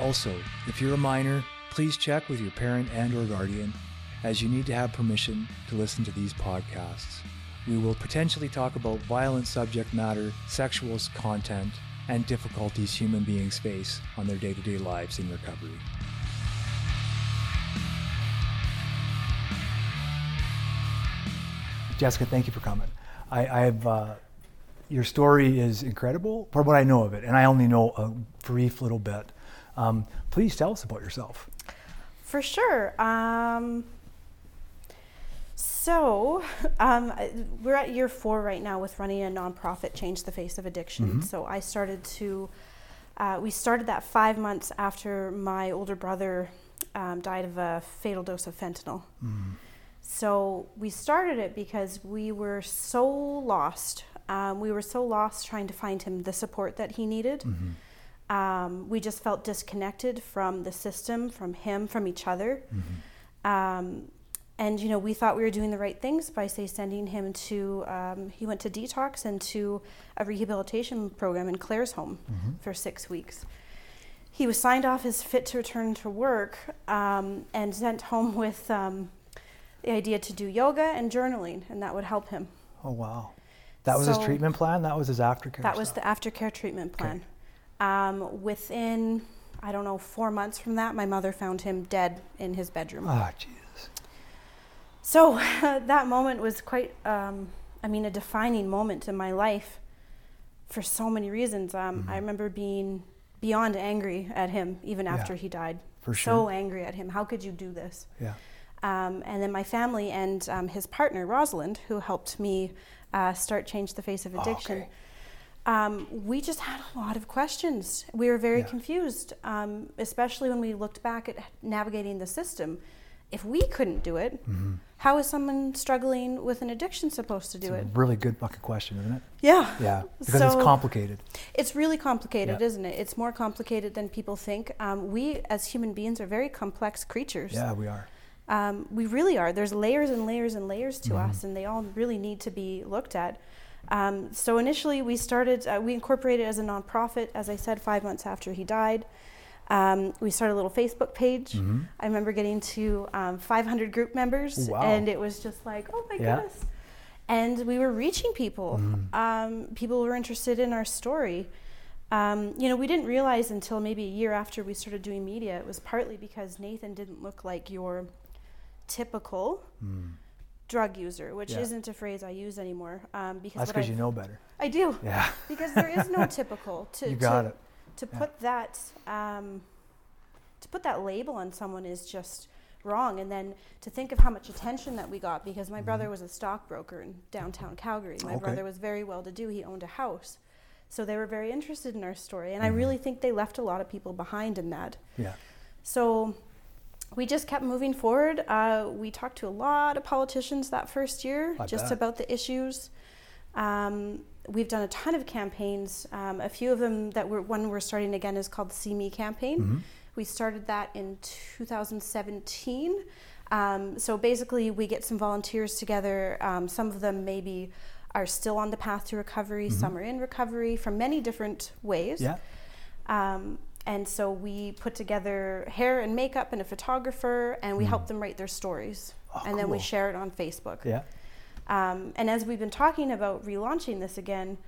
Also, if you're a minor, please check with your parent and or guardian as you need to have permission to listen to these podcasts. We will potentially talk about violent subject matter, sexual content, and difficulties human beings face on their day-to-day lives in recovery. Jessica, thank you for coming. I, I have uh, your story is incredible from what I know of it, and I only know a brief little bit. Um, please tell us about yourself. For sure. Um, so, um, we're at year four right now with running a nonprofit, Change the Face of Addiction. Mhm. So, I started to, uh, we started that five months after my older brother um, died of a fatal dose of fentanyl. Mm. So, we started it because we were so lost. Um, we were so lost trying to find him the support that he needed. Mhm. Um, we just felt disconnected from the system, from him, from each other. Mhm. Um, and you know, we thought we were doing the right things by say sending him to. Um, he went to detox and to a rehabilitation program in Claresholm Mhm. for six weeks. He was signed off as fit to return to work um, and sent home with um, the idea to do yoga and journaling, and that would help him. Oh wow, that was his treatment plan. That was his aftercare. That was the aftercare treatment Okay. Um, within, I don't know, four months from that, my mother found him dead in his bedroom. Ah, Jesus. So that moment was quite, um, I mean, a defining moment in my life for so many reasons. Um, I Mhm. remember being beyond angry at him even Yeah, after he died. For sure. So angry at him. How could you do this? Yeah. Um, and then my family and um, his partner, Rosalind, who helped me uh, start Change the Face of Oh, Addiction. okay. Um, we just had a lot of questions. We were very Yeah. confused, um, especially when we looked back at navigating the system. If we couldn't do it, Mhm. how is someone struggling with an addiction supposed to do It's it? a really good fucking question, isn't it? Yeah. Yeah, because it's complicated. It's really complicated, Yeah. isn't it? It's more complicated than people think. Um, we, as human beings, are very complex creatures. Yeah, we are. Um, we really are. There's layers and layers and layers to Mhm. us, and they all really need to be looked at. Um, so initially, we started. Uh, we incorporated as a nonprofit, as I said, five months after he died. Um, we started a little Facebook page. Mhm. I remember getting to um, 500 group members, Wow. and it was just like, oh my Yeah. goodness. And we were reaching people. Um, people were interested in our story. Um, you know, we didn't realize until maybe a year after we started doing media, it was partly because Nathan didn't look like your typical Mm. Drug user, which Yeah. isn't a phrase I use anymore. Um, because That's because you know better. I do Yeah. because there is no typical to you got to, it. to Yeah. put that um, to put that label on someone is just wrong and then to think of how much attention that we got because my brother Mhm. was a stockbroker in downtown calgary my Okay. brother was very well to do he owned a house so they were very interested in our story and i Mhm. really think they left a lot of people behind in that Yeah. so we just kept moving forward. Uh, we talked to a lot of politicians that first year I just bet. about the issues. Um, we've done a ton of campaigns. Um, a few of them that we're, one we're starting again is called the See Me campaign. Mhm. We started that in 2017. Um, so basically, we get some volunteers together. Um, some of them maybe are still on the path to recovery, Mhm. some are in recovery from many different ways. Yeah. Um, and so we put together hair and makeup and a photographer, and we Mm. help them write their stories. Oh, and then we share it on Facebook. Yeah. Um, and as we've been talking about relaunching this again,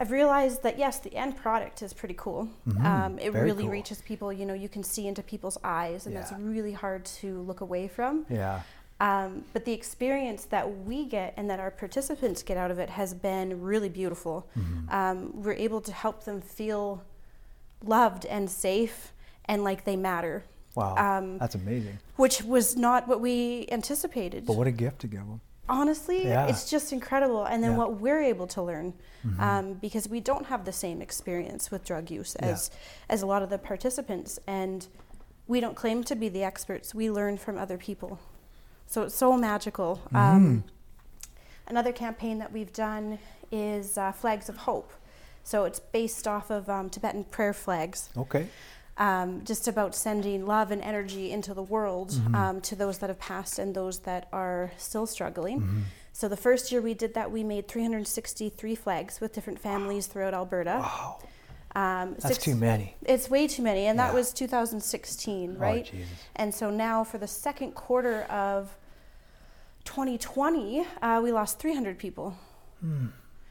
I've realized that yes, the end product is pretty cool. Mhm. Um, it Very really cool. reaches people. You know, you can see into people's eyes, and that's really hard to look away from. Yeah. Um, but the experience that we get and that our participants get out of it has been really beautiful. Mhm. Um, we're able to help them feel loved and safe and like they matter, Wow. um, That's amazing. which was not what we anticipated. But what a gift to give them. Honestly, Yeah. it's just incredible. And then Yeah. what we're able to learn, Mhm. um, because we don't have the same experience with drug use Yeah. as as a lot of the participants, and we don't claim to be the experts. We learn from other people, so it's so magical. Um, Mhm. another campaign that we've done is uh, Flags of Hope. So it's based off of um, Tibetan prayer flags, Okay. um, just about sending love and energy into the world Mhm. um, to those that have passed and those that are still struggling. Mhm. So the first year we did that, we made 363 flags with different families throughout Alberta. Wow. Um, That's six- too many. It's way too many, and that was 2016, right? Oh, Jesus. And so now for the second quarter of 2020, uh, we lost 300 people. Hmm.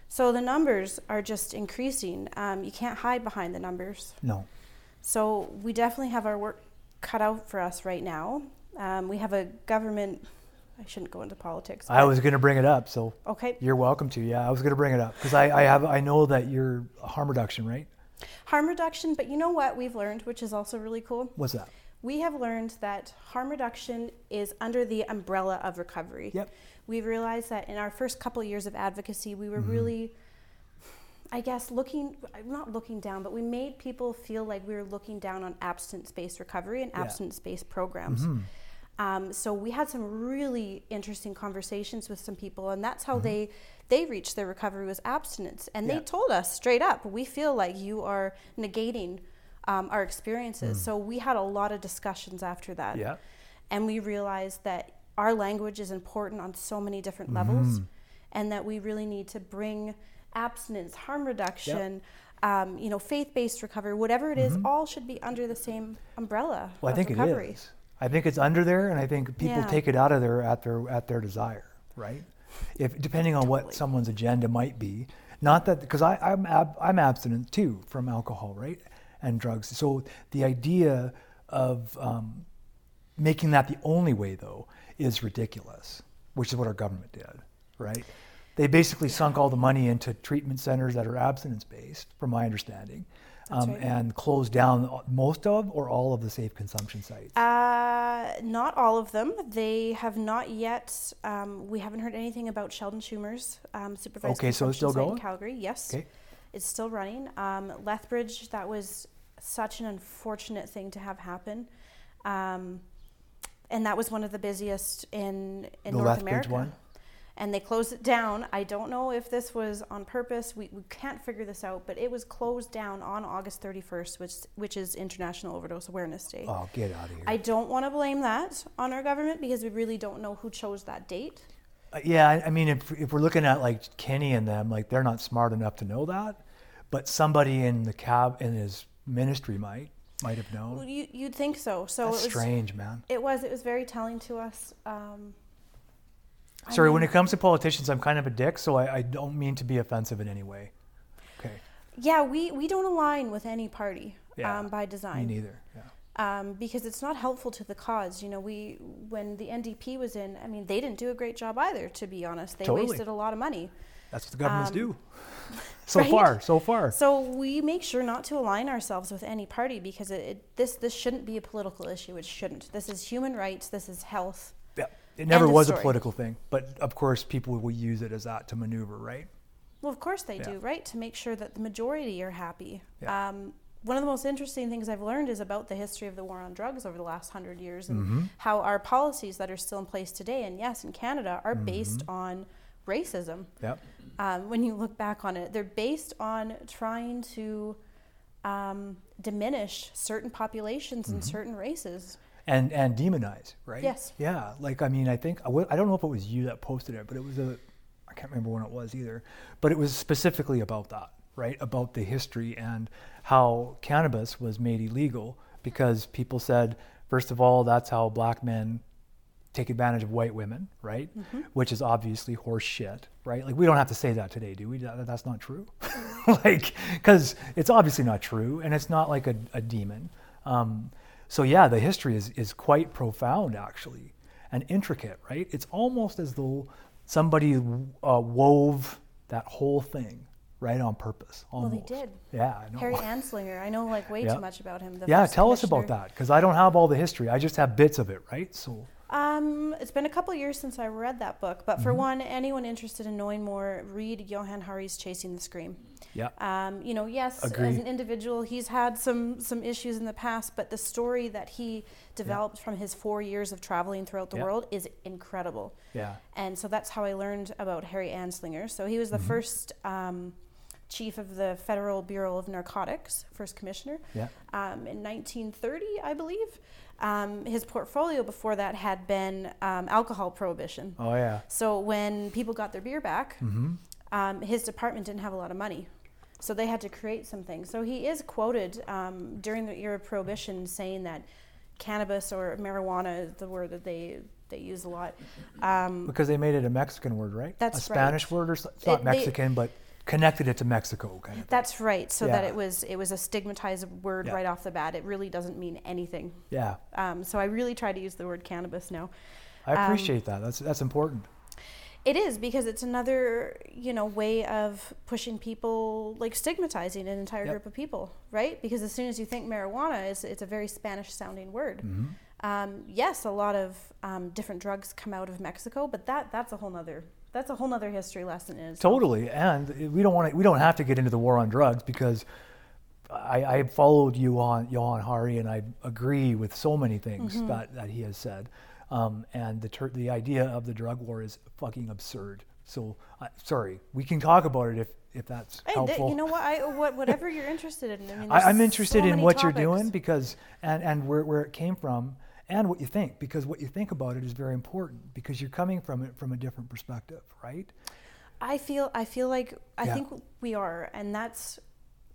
So the numbers are just increasing. Um, you can't hide behind the numbers. No. So we definitely have our work cut out for us right now. Um, we have a government. I shouldn't go into politics. I was going to bring it up, so okay. you're welcome to. Yeah, I was going to bring it up because I, I have I know that you're harm reduction, right? Harm reduction, but you know what we've learned, which is also really cool. What's that? We have learned that harm reduction is under the umbrella of recovery. Yep. We've realized that in our first couple of years of advocacy, we were Mhm. really, I guess, looking, not looking down, but we made people feel like we were looking down on abstinence based recovery and Yeah. abstinence based programs. Mhm. Um, so we had some really interesting conversations with some people, and that's how Mhm. they they reached their recovery was abstinence. And Yeah. they told us straight up, we feel like you are negating um, our experiences. Mm. So we had a lot of discussions after that, Yeah. and we realized that our language is important on so many different levels, Mhm. and that we really need to bring abstinence, harm reduction. Um, you know, faith-based recovery, whatever it is, Mhm. all should be under the same umbrella Well, I think recovery. it is. I think it's under there, and I think people Yeah. take it out of there at their at their desire, right? If depending on what someone's agenda might be. Not that because I I'm ab, I'm abstinent too from alcohol, right, and drugs. So the idea of um, making that the only way though is ridiculous, which is what our government did, right? They basically sunk all the money into treatment centers that are abstinence based, from my understanding, um, right. and closed down most of or all of the safe consumption sites. Uh, not all of them. They have not yet. Um, we haven't heard anything about Sheldon Chumir's um, supervised Okay, so it's still going? in Calgary. Yes, Okay. it's still running. Um, Lethbridge, that was such an unfortunate thing to have happen, um, and that was one of the busiest in in The North America. one? And they closed it down. I don't know if this was on purpose. We, we can't figure this out, but it was closed down on August 31st, which which is International Overdose Awareness Day. Oh, get out of here. I don't want to blame that on our government because we really don't know who chose that date. Uh, yeah, I, I mean, if, if we're looking at like Kenney and them, like they're not smart enough to know that, but somebody in the cab in his ministry might might have Well, known. you, you'd think so. So That's it was, strange, man. It was. It was very telling to us. Um, I Sorry, when it comes to politicians, I'm kind of a dick, so I, I don't mean to be offensive in any way. Okay, yeah, we, we don't align with any party Yeah, um, by design. me neither. Yeah. um, because it's not helpful to the cause. You know, we when the NDP was in, I mean, they didn't do a great job either. To be honest, they Totally. wasted a lot of money. That's what the governments Um, do. So right? far, so far. So we make sure not to align ourselves with any party because it, it, this this shouldn't be a political issue. It shouldn't. This is human rights. This is health. Yeah, it never was a story. political thing, but of course, people will use it as that to maneuver, right? Well, of course they Yeah. do, right? To make sure that the majority are happy. Yeah. Um, one of the most interesting things I've learned is about the history of the war on drugs over the last hundred years and Mhm. how our policies that are still in place today, and yes, in Canada, are based Mm-hmm. on racism. Yep. Um, when you look back on it, they're based on trying to um, diminish certain populations and Mm-hmm. certain races. and and demonize, right? Yes. Yeah, like I mean, I think I w- I don't know if it was you that posted it, but it was a I can't remember when it was either, but it was specifically about that, right? About the history and how cannabis was made illegal because people said, first of all, that's how black men take advantage of white women, right? Mm-hmm. Which is obviously horse shit, right? Like we don't have to say that today, do we? That, that's not true. like, because it's obviously not true, and it's not like a, a demon. Um, so yeah, the history is is quite profound actually, and intricate, right? It's almost as though somebody uh, wove that whole thing right on purpose. Well, Almost. they did. Yeah, I know. Harry Anslinger. I know like way Yeah. too much about him. The yeah, tell us about that because I don't have all the history. I just have bits of it, right? So Um, it's been a couple years since I read that book, but Mm-hmm. for one, anyone interested in knowing more, read Johan Hari's Chasing the Scream. yeah, Um, you know, yes, as an individual, he's had some some issues in the past, but the story that he developed from his four years of traveling throughout the Yeah. world is incredible. yeah, And so that's how I learned about Harry Anslinger. So he was Mm-hmm. the first um, chief of the Federal Bureau of Narcotics, first commissioner, yeah, um, in 1930, I believe. Um, his portfolio before that had been um, alcohol prohibition. oh yeah, So when people got their beer back, mm-hmm. um, his department didn't have a lot of money. So they had to create something. So he is quoted um, during the era of prohibition saying that cannabis or marijuana is the word that they, they use a lot. Um, because they made it a Mexican word, right? That's a Spanish right. word, or it's not It- they- Mexican, but connected it to Mexico, kind of. that's right. So that it was it was a stigmatized word Yeah. right off the bat. It really doesn't mean anything. Yeah, Um, so I really try to use the word cannabis now. I Um, appreciate that. That's that's important. It is because it's another, you know, way of pushing people, like stigmatizing an entire Yep. group of people, right? Because as soon as you think marijuana, it's, it's a very Spanish-sounding word. Mhm. Um, yes, a lot of um, different drugs come out of Mexico, but that that's a whole nother that's a whole other history lesson. Is Totally, and we don't want to. We don't have to get into the war on drugs because I, I followed Johan Johan Hari, and I agree with so many things Mm-hmm. that, that he has said. Um, and the ter- the idea of the drug war is fucking absurd. So, uh, sorry, we can talk about it if if that's Hey, th- helpful. you know what? I what, whatever you're interested in. I mean, I'm interested so in what you're doing because and and where where it came from and what you think because what you think about it is very important because you're coming from it from a different perspective, right? I feel I feel like I Yeah. think we are, and that's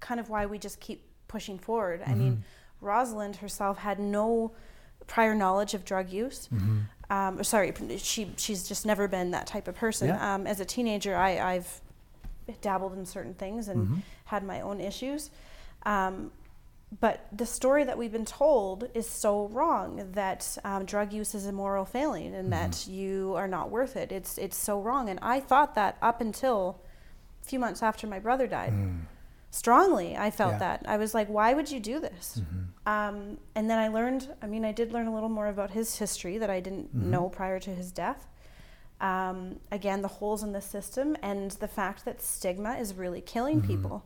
kind of why we just keep pushing forward. I Mm-hmm. mean, Rosalind herself had no prior knowledge of drug use. Mm-hmm. Um, or sorry, she she's just never been that type of person. Yeah. Um, as a teenager, I, I've dabbled in certain things and Mm-hmm. had my own issues. Um, but the story that we've been told is so wrong that um, drug use is a moral failing and that Mm-hmm. you are not worth it. It's it's so wrong. And I thought that up until a few months after my brother died. Strongly, I felt Mm. Yeah. that. I was like, why would you do this? Mm-hmm. Um, and then I learned, I mean, I did learn a little more about his history that I didn't Mm-hmm. know prior to his death. Um, again, the holes in the system and the fact that stigma is really killing people.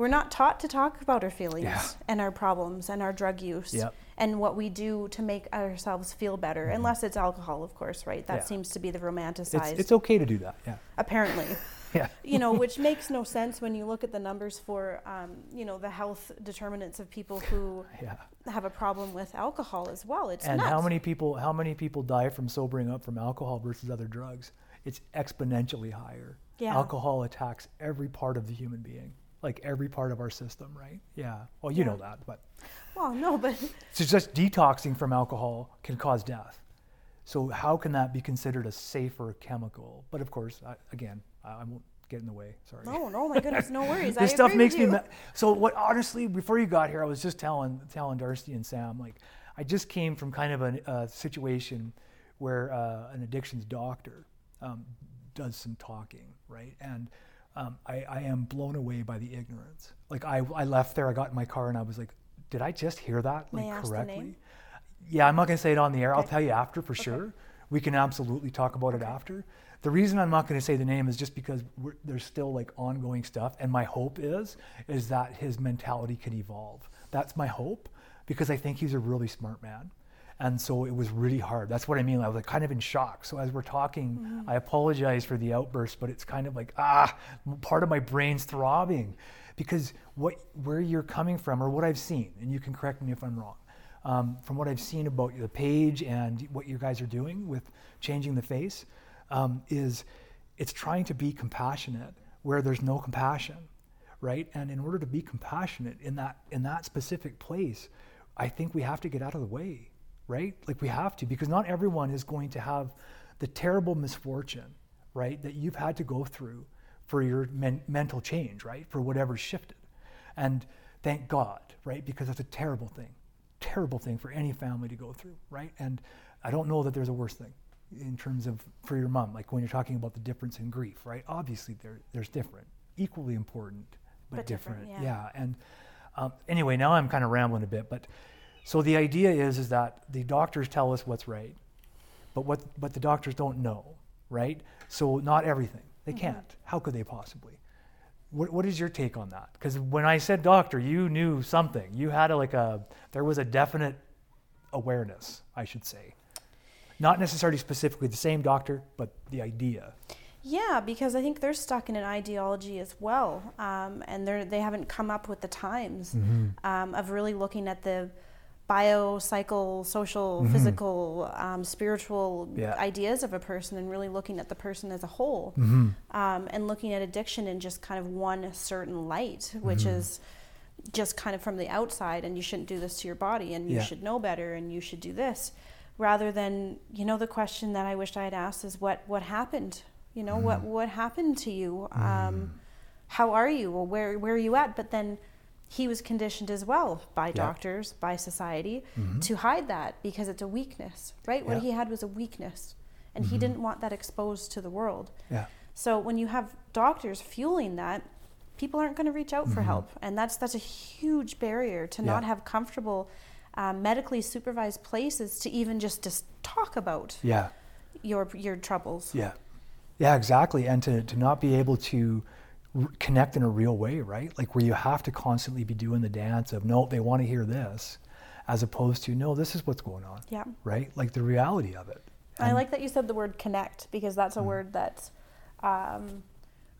We're not taught to talk about our feelings Mm-hmm. Yeah. and our problems and our drug use Yep. and what we do to make ourselves feel better, unless it's alcohol, of course, right? That Mm-hmm. Yeah. seems to be the It's romanticized, it's okay to do that. Yeah. apparently. Yeah. you know, which makes no sense when you look at the numbers for, um, you know, the health determinants of people who Yeah. have a problem with alcohol as well. It's and nuts. how many people how many people die from sobering up from alcohol versus other drugs? It's exponentially higher. Yeah. Alcohol attacks every part of the human being, like every part of our system, right? Yeah. Well, you Yeah. know that, but Well, no, but so just detoxing from alcohol can cause death. So how can that be considered a safer chemical? But of course, I, again, I, I won't get in the way. Sorry. no, no, my goodness, no worries. I this stuff agree makes me ma- so what honestly before you got here i was just telling telling darcy and sam like i just came from kind of a uh, situation where uh, an addictions doctor um, does some talking right and um, I, I am blown away by the ignorance. Like I, I left there i got in my car and i was like did i just hear that May like the correctly? Yeah i'm not going to say it on the air. I'll tell you after for sure. We can absolutely talk about it after. The reason i'm not going to say the name is just because we're, there's still like ongoing stuff and my hope is is that his mentality can evolve. That's my hope because i think he's a really smart man and so it was really hard. That's what i mean. I was like kind of in shock. So as we're talking i apologize for the outburst but it's kind of like ah part of my brain's throbbing. Because what where you're coming from or what i've seen and you can correct me if i'm wrong um, from what I've seen about the page and what you guys are doing with changing the face, um, is it's trying to be compassionate where there's no compassion, right? And in order to be compassionate in that in that specific place, I think we have to get out of the way, right? Like we have to because not everyone is going to have the terrible misfortune, right, that you've had to go through for your men- mental change, right, for whatever shifted. And thank God, right, because that's a terrible thing, terrible thing for any family to go through, right? And I don't know that there's a worse thing in terms of for your mom, like when you're talking about the difference in grief, right? Obviously, there, there's different, equally important, but, But different, different. yeah. And um, anyway, now I'm kind of rambling a bit, but so the idea is is that the doctors tell us what's right, but what but the doctors don't know, right? So not everything. They can't. How could they possibly? What, what is your take on that? Because when I said doctor, you knew something. You had a, like a there was a definite awareness, I should say. Not necessarily specifically the same doctor, but the idea. Yeah, because I think they're stuck in an ideology as well, um, and they they haven't come up with the times um, of really looking at the bio, psycho, social, physical, um, spiritual Yeah. ideas of a person, and really looking at the person as a whole, Mm-hmm. um, and looking at addiction in just kind of one certain light, which is just kind of from the outside, and you shouldn't do this to your body, and you Yeah. should know better, and you should do this, rather than you know the question that I wished I had asked is what what happened, you know what what happened to you, um, how are you, or where where are you at, but then. He was conditioned as well by doctors, by society, mm-hmm. to hide that because it's a weakness, right? What he had was a weakness, and he mm-hmm. didn't want that exposed to the world. Yeah. So when you have doctors fueling that, people aren't going to reach out for mm-hmm. help, and that's that's a huge barrier to not have comfortable, um, medically supervised places to even just just talk about Yeah. your your troubles. Yeah. Yeah, exactly. And to, to not be able to r- connect in a real way, right? Like where you have to constantly be doing the dance of, no, they want to hear this, as opposed to, no, this is what's going on, Yeah. right? Like the reality of it. I like that you said the word connect because that's a word that um,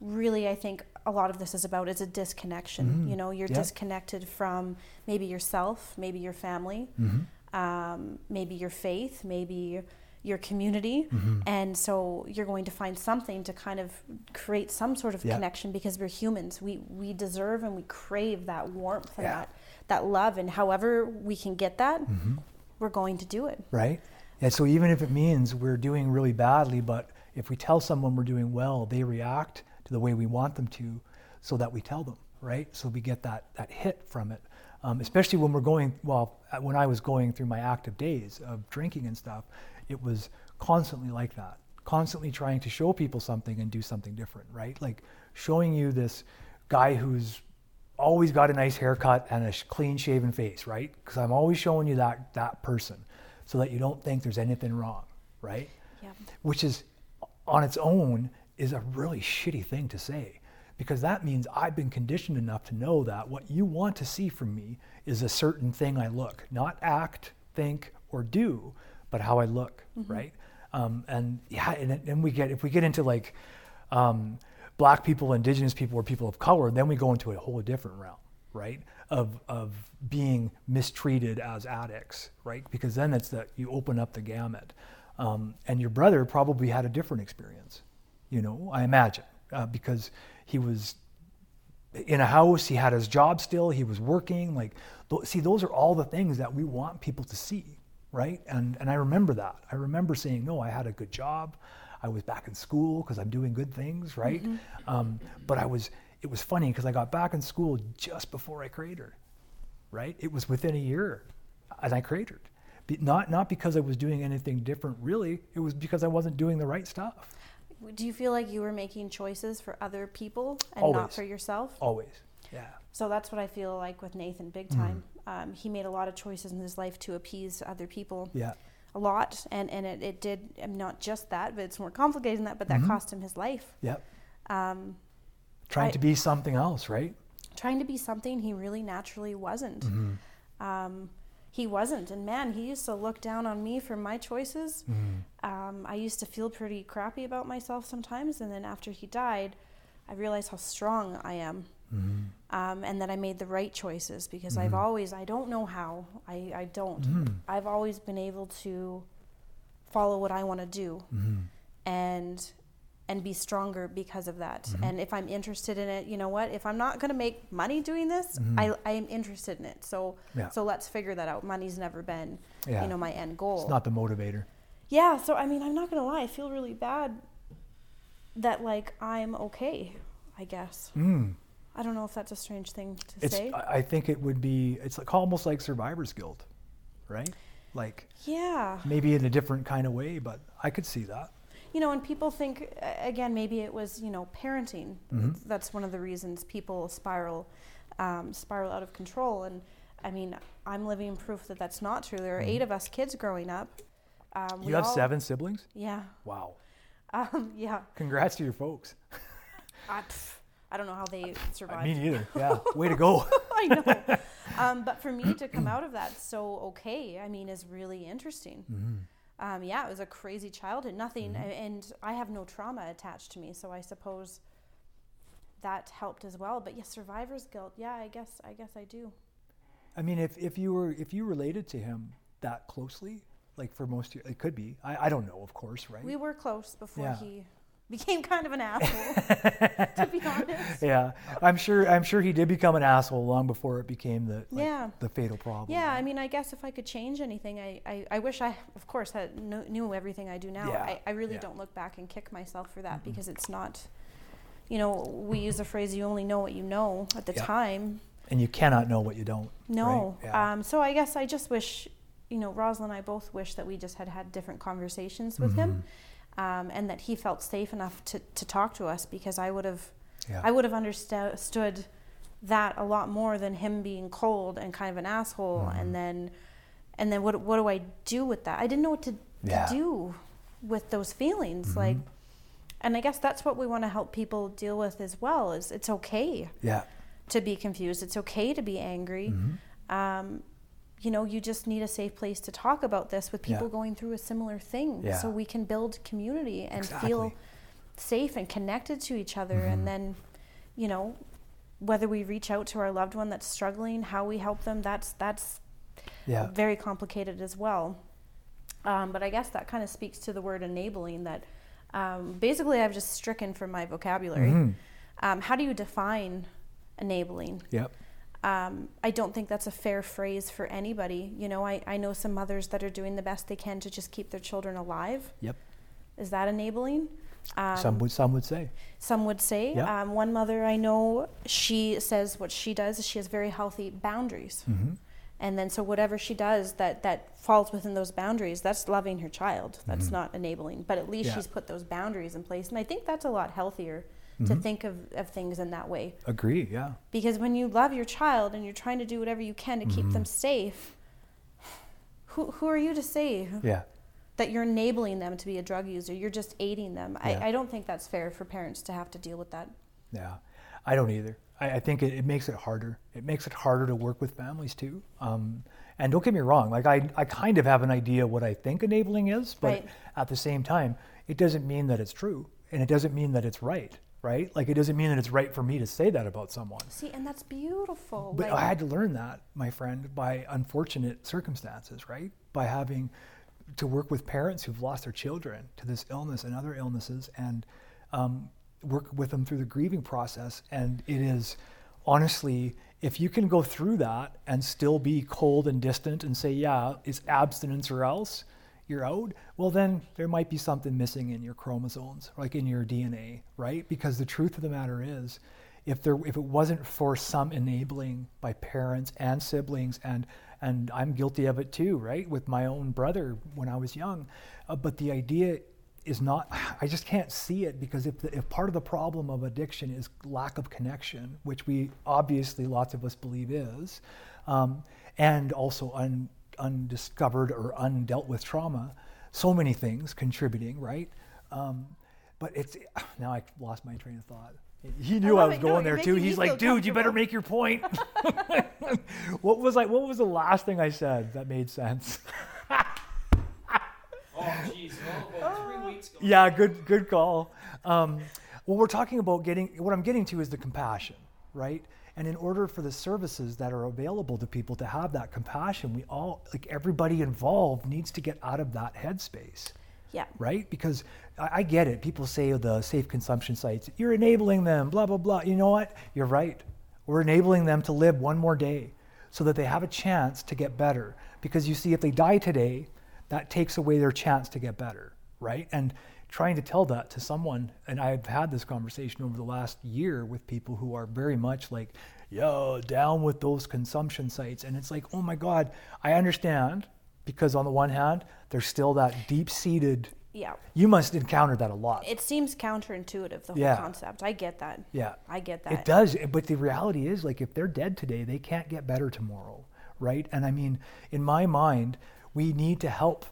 really I think a lot of this is about is a disconnection. You know, you're Mm-hmm. Yeah. disconnected from maybe yourself, maybe your family, Mm-hmm. um, maybe your faith, maybe your community, Mm-hmm. and so you're going to find something to kind of create some sort of Yeah. connection because we're humans. We we deserve and we crave that warmth and Yeah. that that love, and however we can get that, Mm-hmm. we're going to do it. right? And so even if it means we're doing really badly, but if we tell someone we're doing well, they react to the way we want them to, so that we tell them, right? So we get that that hit from it, um, especially when we're going. Well, uh, when I was going through my active days of drinking and stuff, it was constantly like that, constantly trying to show people something and do something different, right? Like showing you this guy who's always got a nice haircut and a sh- clean shaven face, right? Because I'm always showing you that that person, so that you don't think there's anything wrong, right? Yeah. Which is, on its own, is a really shitty thing to say, because that means I've been conditioned enough to know that what you want to see from me is a certain thing I look, not act, think, or do, but how I look, right? Um, and yeah, and then we get if we get into like um, black people, indigenous people, or people of color, then we go into a whole different realm, right? Of of being mistreated as addicts, right? Because then it's that you open up the gamut. Um, and your brother probably had a different experience, you know, I imagine, uh, because he was in a house, he had his job still, he was working. Like, th- see, those are all the things that we want people to see, right? And and I remember that. I remember saying, no, I had a good job, I was back in school because I'm doing good things, right? Um, but I was. It was funny because I got back in school just before I cratered, right? It was within a year, and I cratered. Be, not not because I was doing anything different, really. It was because I wasn't doing the right stuff. Do you feel like you were making choices for other people and not for yourself? Always, yeah. So that's what I feel like with Nathan, big Mm. time. Um, he made a lot of choices in his life to appease other people, Yeah. a lot, and and it, it did not just that, but it's more complicated than that. But Mm-hmm. that cost him his life. Yep. Um, Trying I- to be something else, right? trying to be something he really naturally wasn't. Mm-hmm. Um, he wasn't, and man, he used to look down on me for my choices. Mm-hmm. Um, I used to feel pretty crappy about myself sometimes, and then after he died, I realized how strong I am, Mm-hmm. Um, and that I made the right choices because I've always, I don't know how, I, I don't. Mm-hmm. I've always been able to follow what I want to do, Mm-hmm. and and be stronger because of that. And if I'm interested in it, you know what? If I'm not going to make money doing this, I, I am interested in it. So Yeah. so let's figure that out. Money's never been, Yeah. you know, my end goal. It's not the motivator. Yeah, so I mean, I'm not gonna lie, I feel really bad that like I'm okay. I guess Mm. I don't know if that's a strange thing to It's. say. I I think it would be. It's like almost like survivor's guilt, right? Like yeah, maybe in a different kind of way, but I could see that. you know, and people think again, maybe it was you know parenting. Mhm. That's one of the reasons people spiral, um, spiral out of control. And I mean, I'm living proof that that's not true. There are eight of us kids growing up. Um, You have all- seven siblings. Yeah, Wow. um, yeah. Congrats to your folks. I, pff, I don't know how they survived. Me neither. Yeah. Way to go. I know. Um, but for me to come out of that so okay, I mean, is really interesting. Mm-hmm. Um, yeah, it was a crazy childhood. Nothing, a- and I have no trauma attached to me, so I suppose that helped as well. But yes, survivor's guilt. Yeah, I guess, I guess I do. I mean, if, if you were if you related to him that closely, like for most, it could be. I, I don't know, of course, right? We were close before Yeah. he became kind of an asshole. to be honest. yeah, I'm sure. I'm sure he did become an asshole long before it became the like, Yeah. the fatal problem. Yeah, I mean, I guess if I could change anything, I, I, I wish I, of course, had knew everything I do now. Yeah, I, I really yeah. don't look back and kick myself for that because it's not, you know, we use the phrase "you only know what you know" at the time. and you cannot know what you don't. No, Right? Yeah. um, so I guess I just wish, you know, Rosalind and I both wish that we just had had different conversations with him, Mm-hmm. Um, and that he felt safe enough to, to talk to us because I would have, yeah. I would have understood that a lot more than him being cold and kind of an asshole Mm-hmm. and then and then what what do I do with that? I didn't know what to, Yeah. to do with those feelings Mm-hmm. like and I guess that's what we want to help people deal with as well is it's okay yeah. to be confused. It's okay to be angry. Mm-hmm. Um, you know, you just need a safe place to talk about this with people Yeah. going through a similar thing Yeah. so we can build community and Exactly. feel safe and connected to each other Mm-hmm. and then you know whether we reach out to our loved one that's struggling how we help them that's that's Yeah. very complicated as well um, but i guess that kind of speaks to the word enabling that um, basically i've just stricken from my vocabulary Mhm. um, how do you define enabling Yep. Um, I don't think that's a fair phrase for anybody. You know, I, I know some mothers that are doing the best they can to just keep their children alive. Yep. Is that enabling? Um, some would some would say. some would say. Yeah. Um, one mother I know, she says what she does is she has very healthy boundaries. Mm-hmm. And then so whatever she does that, that falls within those boundaries, that's loving her child. That's not enabling. But at least Mm-hmm. Yeah. she's put those boundaries in place. And I think that's a lot healthier to Mm-hmm. think of, of things in that way Agree. Yeah. because when you love your child and you're trying to do whatever you can to keep Mm-hmm. them safe who, who are you to say Yeah. that you're enabling them to be a drug user you're just aiding them Yeah. I, I don't think that's fair for parents to have to deal with that Yeah, I don't either. I, I think it, it makes it harder. It makes it harder to work with families too. Um, and don't get me wrong, like I, I kind of have an idea what I think enabling is, but Right. at the same time, it doesn't mean that it's true, and it doesn't mean that it's right, right? Like it doesn't mean that it's right for me to say that about someone. see and that's beautiful But like, I had to learn that, my friend, by unfortunate circumstances, right? By having to work with parents who've lost their children to this illness and other illnesses and um, work with them through the grieving process. And it is honestly, if you can go through that and still be cold and distant and say, yeah, it's abstinence or else, you're out, well, then there might be something missing in your chromosomes, like in your DNA, right? Because the truth of the matter is, if there if it wasn't for some enabling by parents and siblings and and I'm guilty of it too, right? With my own brother when I was young, uh, but the idea is not I just can't see it because if the, if part of the problem of addiction is lack of connection, which we obviously lots of us believe is, um, and also un, undiscovered or undealt with trauma, so many things contributing, right? Um, but it's now I lost my train of thought. He knew I, love was it. Going you're there too. He's like, dude, you better make your point. what was like? What was the last thing I said that made sense? Oh, jeez. Well, about three weeks ago. yeah, good, good call. Um, well, we're talking about getting. What I'm getting to is the compassion, right? And in order for the services that are available to people to have that compassion, we all, like everybody involved, needs to get out of that headspace. Yeah. Right? Because I, I get it. People say oh, the safe consumption sites, you're enabling them, blah, blah, blah. You know what? You're right. We're enabling them to live one more day so that they have a chance to get better. Because you see, if they die today, that takes away their chance to get better, right? And trying to tell that to someone, and I've had this conversation over the last year with people who are very much like, yo, down with those consumption sites. And it's like, oh my God, I understand because on the one hand, there's still that deep seated, Yeah. you must encounter that a lot. It seems counterintuitive, the whole Yeah. concept. I get that. Yeah. I get that. It does, but the reality is, like, if they're dead today, they can't get better tomorrow, right? And I mean, in my mind, we need to help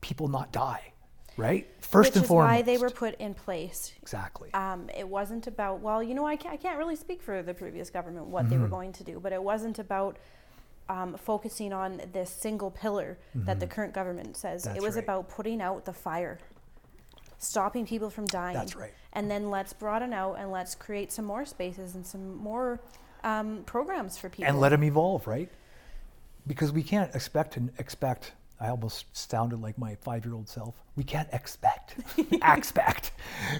people not die, right? First Which and is foremost. why they were put in place. exactly. Um, it wasn't about, well, you know, I can't, I can't really speak for the previous government, what they were going to do, but it wasn't about um, focusing on this single pillar that the current government says. That's it was right. about putting out the fire, stopping people from dying. That's right. And then let's broaden out and let's create some more spaces and some more um, programs for people. and let them evolve, right? Because we can't expect to expect. I almost sounded like my five-year-old self. We can't expect, expect.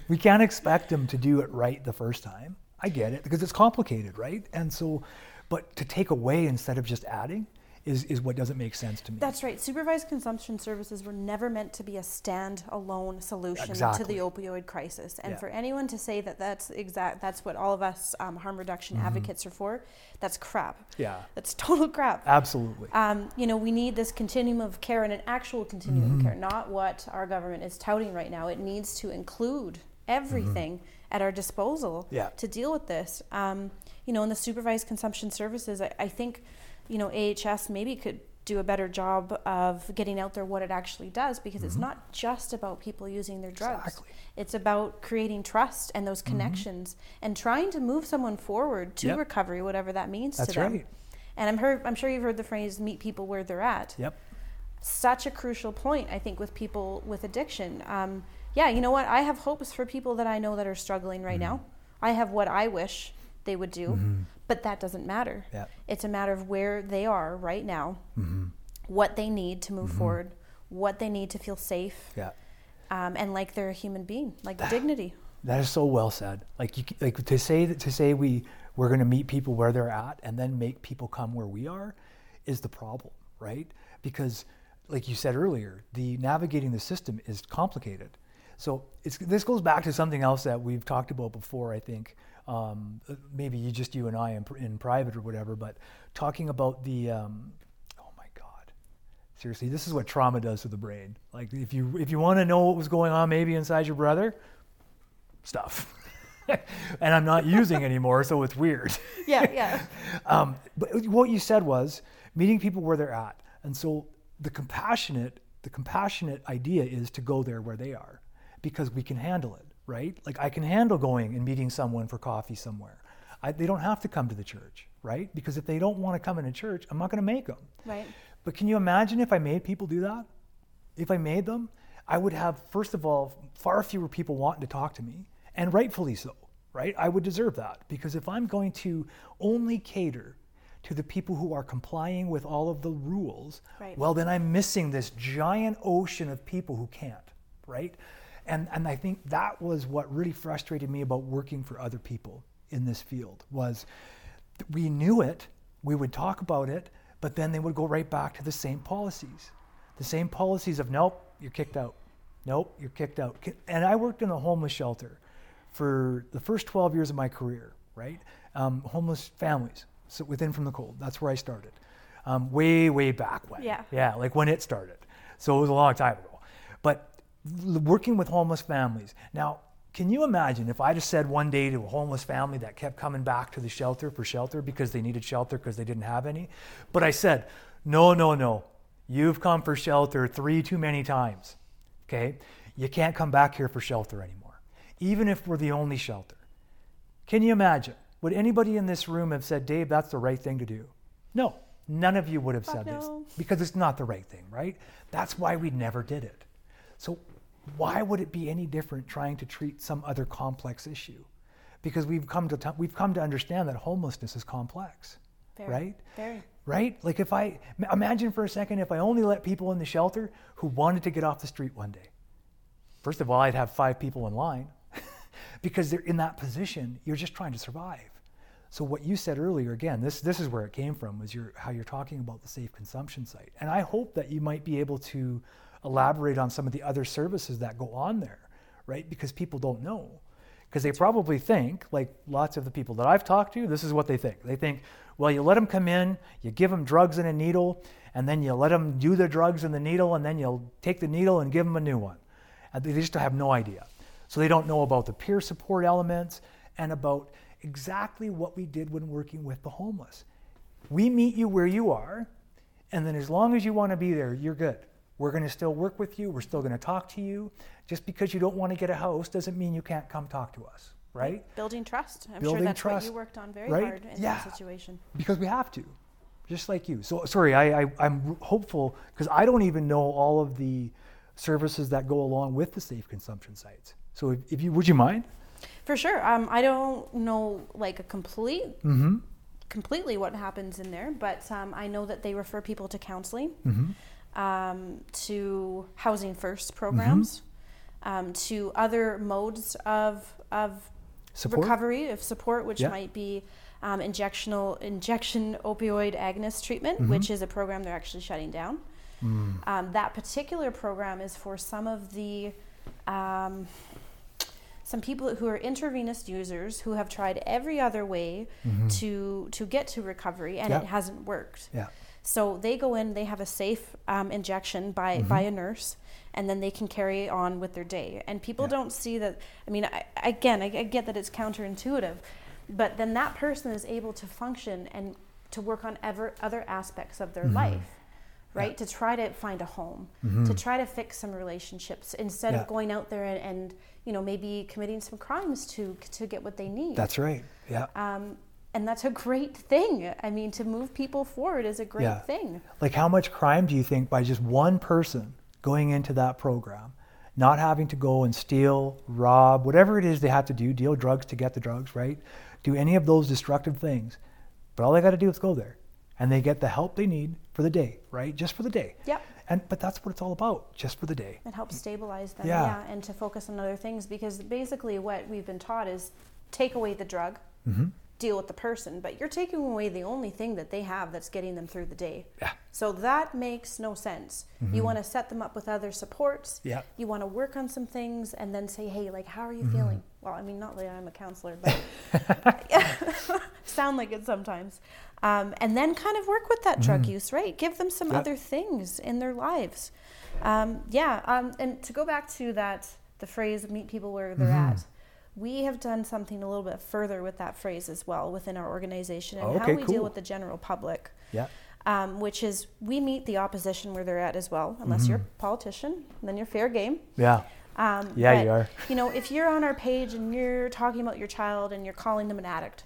We can't expect them to do it right the first time. I get it because it's complicated, right? And so, but to take away instead of just adding is is what doesn't make sense to me. That's right. Supervised consumption services were never meant to be a stand-alone solution Exactly. to the opioid crisis. And Yeah. for anyone to say that that's exact, that's what all of us um, harm reduction advocates are for. That's crap. Mm-hmm. Yeah. That's total crap. Absolutely. Um, you know, we need this continuum of care and an actual continuum Mm-hmm. of care, not what our government is touting right now. It needs to include everything at our disposal Mm-hmm. Yeah. to deal with this. Um, you know, in the supervised consumption services, I, I think, you know, AHS maybe could do a better job of getting out there what it actually does because it's not just about people using their drugs. Mm-hmm. Exactly. It's about creating trust and those connections and trying to move someone forward to Yep. recovery, whatever that means That's to them. right. And I'm, heard, I'm sure you've heard the phrase meet people where they're at. Yep. Such a crucial point, I think, with people with addiction. Um, yeah, you know what? I have hopes for people that I know that are struggling right Mm-hmm. now. I have what I wish they would do, but that doesn't matter. Yeah. It's a matter of where they are right now, Mm-hmm. what they need to move forward, what they need to feel safe, Yeah. um, and like they're a human being, like dignity. That is so well said. Like you, like to say that to say we we're going to meet people where they're at and then make people come where we are, is the problem, right? Because, like you said earlier, the navigating the system is complicated. So it's this goes back to something else that we've talked about before. I think um, maybe you just you and I in, in private or whatever, but talking about the um, oh my god, seriously, this is what trauma does to the brain. Like if you if you want to know what was going on maybe inside your brother, stuff. and I'm not using anymore, so it's weird. Yeah, yeah. Um, but what you said was meeting people where they're at, and so the compassionate, the compassionate idea is to go there where they are, because we can handle it, right? Like I can handle going and meeting someone for coffee somewhere. I, they don't have to come to the church, right? Because if they don't want to come into church, I'm not going to make them. Right. But can you imagine if I made people do that? If I made them, I would have, first of all, far fewer people wanting to talk to me, and rightfully so, right? I would deserve that because if I'm going to only cater to the people who are complying with all of the rules, Right. well, then I'm missing this giant ocean of people who can't, right? And, and I think that was what really frustrated me about working for other people in this field was we knew it, we would talk about it, but then they would go right back to the same policies. The same policies of nope, you're kicked out. Nope, you're kicked out. And I worked in a homeless shelter for the first 12 years of my career, right? Um, homeless families, so with Inn from the cold. That's where I started. Um, way, way back when. Yeah. Yeah, like when it started. So it was a long time ago. Working with homeless families. Now, can you imagine if I just said one day to a homeless family that kept coming back to the shelter for shelter because they needed shelter because they didn't have any? But I said, no, no, no. You've come for shelter three too many times. Okay? You can't come back here for shelter anymore, even if we're the only shelter. Can you imagine? Would anybody in this room have said, Dave, that's the right thing to do? No, none of you would have said this because it's not the right thing, right? That's why we never did it. So, why would it be any different trying to treat some other complex issue? Because we've come to t- we've come to understand that homelessness is complex, Very, right? Very. Right? Like if I imagine for a second if I only let people in the shelter who wanted to get off the street one day, first of all, I'd have five people in line because they're in that position. You're just trying to survive. So what you said earlier, again, this this is where it came from, was your how you're talking about the safe consumption site, and I hope that you might be able to elaborate on some of the other services that go on there, right? Because people don't know, because they probably think, like lots of the people that I've talked to, this is what they think. They think, well, you let them come in, you give them drugs and a needle, and then you let them do the drugs and the needle, and then you'll take the needle and give them a new one. And they just have no idea. So they don't know about the peer support elements and about exactly what we did when working with the homeless. We meet you where you are, and then as long as you want to be there, you're good. We're going to still work with you. We're still going to talk to you. Just because you don't want to get a house doesn't mean you can't come talk to us, right? Building trust. I'm Building sure that's trust, what you worked on very right? hard in Yeah. that situation. Because we have to, just like you. So sorry, I, I I'm hopeful because I don't even know all of the services that go along with the safe consumption sites. So if, if you would you mind? For sure. Um, I don't know like a complete, Mm-hmm. completely what happens in there, but um, I know that they refer people to counseling, Mm-hmm. Um, to housing first programs, um, to other modes of of Support. recovery of support, which Yeah. might be um, injectional injection opioid agonist treatment, Mm-hmm. which is a program they're actually shutting down. Mm. Um, that particular program is for some of the um, some people who are intravenous users who have tried every other way to to get to recovery and Mm-hmm. Yeah. it hasn't worked. Yeah. So they go in, they have a safe um, injection by, Mm-hmm. by a nurse, and then they can carry on with their day. And people Yeah. don't see that. I mean, I, again, I, I get that it's counterintuitive, but then that person is able to function and to work on ever other aspects of their Mm-hmm. life, right? To try to find a home, to try to fix some relationships instead Yeah. of going out there and, and you know maybe committing some crimes to to get what they need. That's right. Yeah. um, and that's a great thing. I mean, to move people forward is a great Yeah. thing. Like, how much crime do you think by just one person going into that program, not having to go and steal, rob, whatever it is they have to do, deal drugs to get the drugs, right? Do any of those destructive things. But all they got to do is go there and they get the help they need for the day, right? Just for the day. Yep. And but that's what it's all about, just for the day. It helps stabilize them, Yeah. yeah. and to focus on other things because basically what we've been taught is take away the drug, Mm-hmm. Deal with the person, but you're taking away the only thing that they have that's getting them through the day. Yeah. So that makes no sense. You want to set them up with other supports. Yeah. You want to work on some things and then say, hey, like, how are you Mm-hmm. feeling? Well, I mean, not that I'm a counselor, but sound like it sometimes. Um, and then kind of work with that drug use, right? Give them some Mm-hmm. Other things in their lives. Um, yeah. Um, and to go back to that, the phrase meet people where they're Mm-hmm. at. We have done something a little bit further with that phrase as well within our organization and Oh, how we cool. deal with the general public Yeah. um, which is we meet the opposition where they're at as well, unless you're a politician, then you're fair game. Yeah. Um, Mm-hmm. Yeah, but, you are. You know, if you're on our page and you're talking about your child and you're calling them an addict,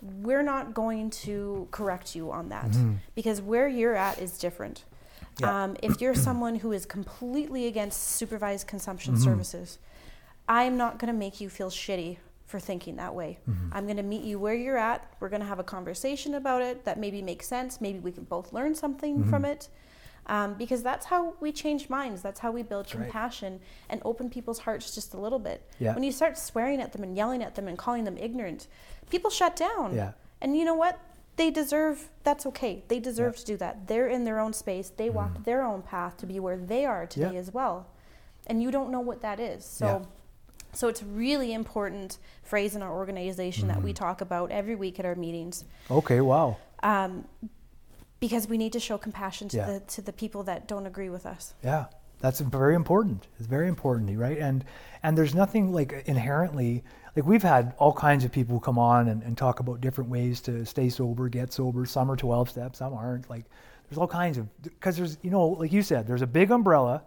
we're not going to correct you on that because where you're at is different. Mm-hmm. Yeah. Um, if you're someone who is completely against supervised consumption Mm-hmm. services, I'm not going to make you feel shitty for thinking that way. Mm-hmm. I'm going to meet you where you're at. We're going to have a conversation about it that maybe makes sense. Maybe we can both learn something Mm-hmm. from it. Um, because that's how we change minds. That's how we build right. compassion and open people's hearts just a little bit. Yeah. When you start swearing at them and yelling at them and calling them ignorant, people shut down. Yeah. And you know what? They deserve, that's okay. They deserve to do that. They're in their own space. They walked their own path to be where they are today. Yeah. as well. And you don't know what that is. So, Yeah. So it's really important phrase in our organization that Mm-hmm. we talk about every week at our meetings. Okay. Wow. Um, because we need to show compassion to Yeah. the to the people that don't agree with us. Yeah, that's very important. It's very important, right? And and there's nothing like inherently like we've had all kinds of people come on and, and talk about different ways to stay sober, get sober. Some are 12 steps, some aren't. Like there's all kinds of because there's you know like you said there's a big umbrella.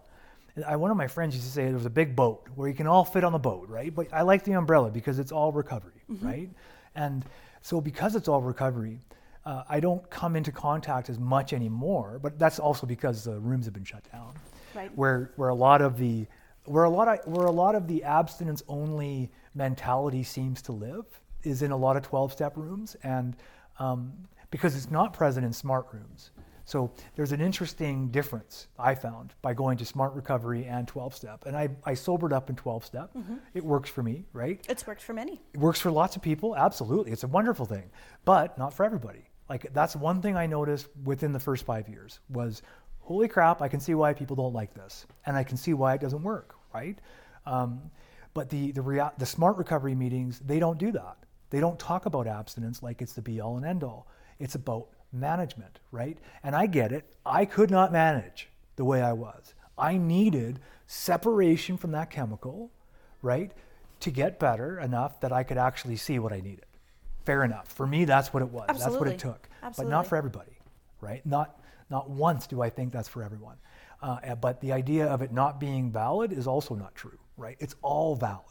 I, one of my friends used to say there was a big boat where you can all fit on the boat, right? But I like the umbrella because it's all recovery, right? And so because it's all recovery, uh, I don't come into contact as much anymore. But that's also because the rooms have been shut down Right. where where a lot of the where a lot of where a lot of the abstinence only mentality seems to live is in a lot of 12 step rooms and um, because it's not present in smart rooms So there's an interesting difference I found by going to Smart Recovery and 12 Step. And I, I sobered up in 12 Step. It works for me, right? It's worked for many. It works for lots of people, absolutely. It's a wonderful thing, but not for everybody. Like that's one thing I noticed within the first five years was, holy crap, I can see why people don't like this, and I can see why it doesn't work, right? Um, but the the rea- the smart recovery meetings they don't do that. They don't talk about abstinence like it's the be all and end all. It's about management, right? And I get it. I could not manage the way I was. I needed separation from that chemical, right? To get better enough that I could actually see what I needed. Fair enough. For me, that's what it was. That's what it took. But not for everybody, right? Not not once do I think that's for everyone. Uh, uh, but the idea of it not being valid is also not true, right? It's all valid.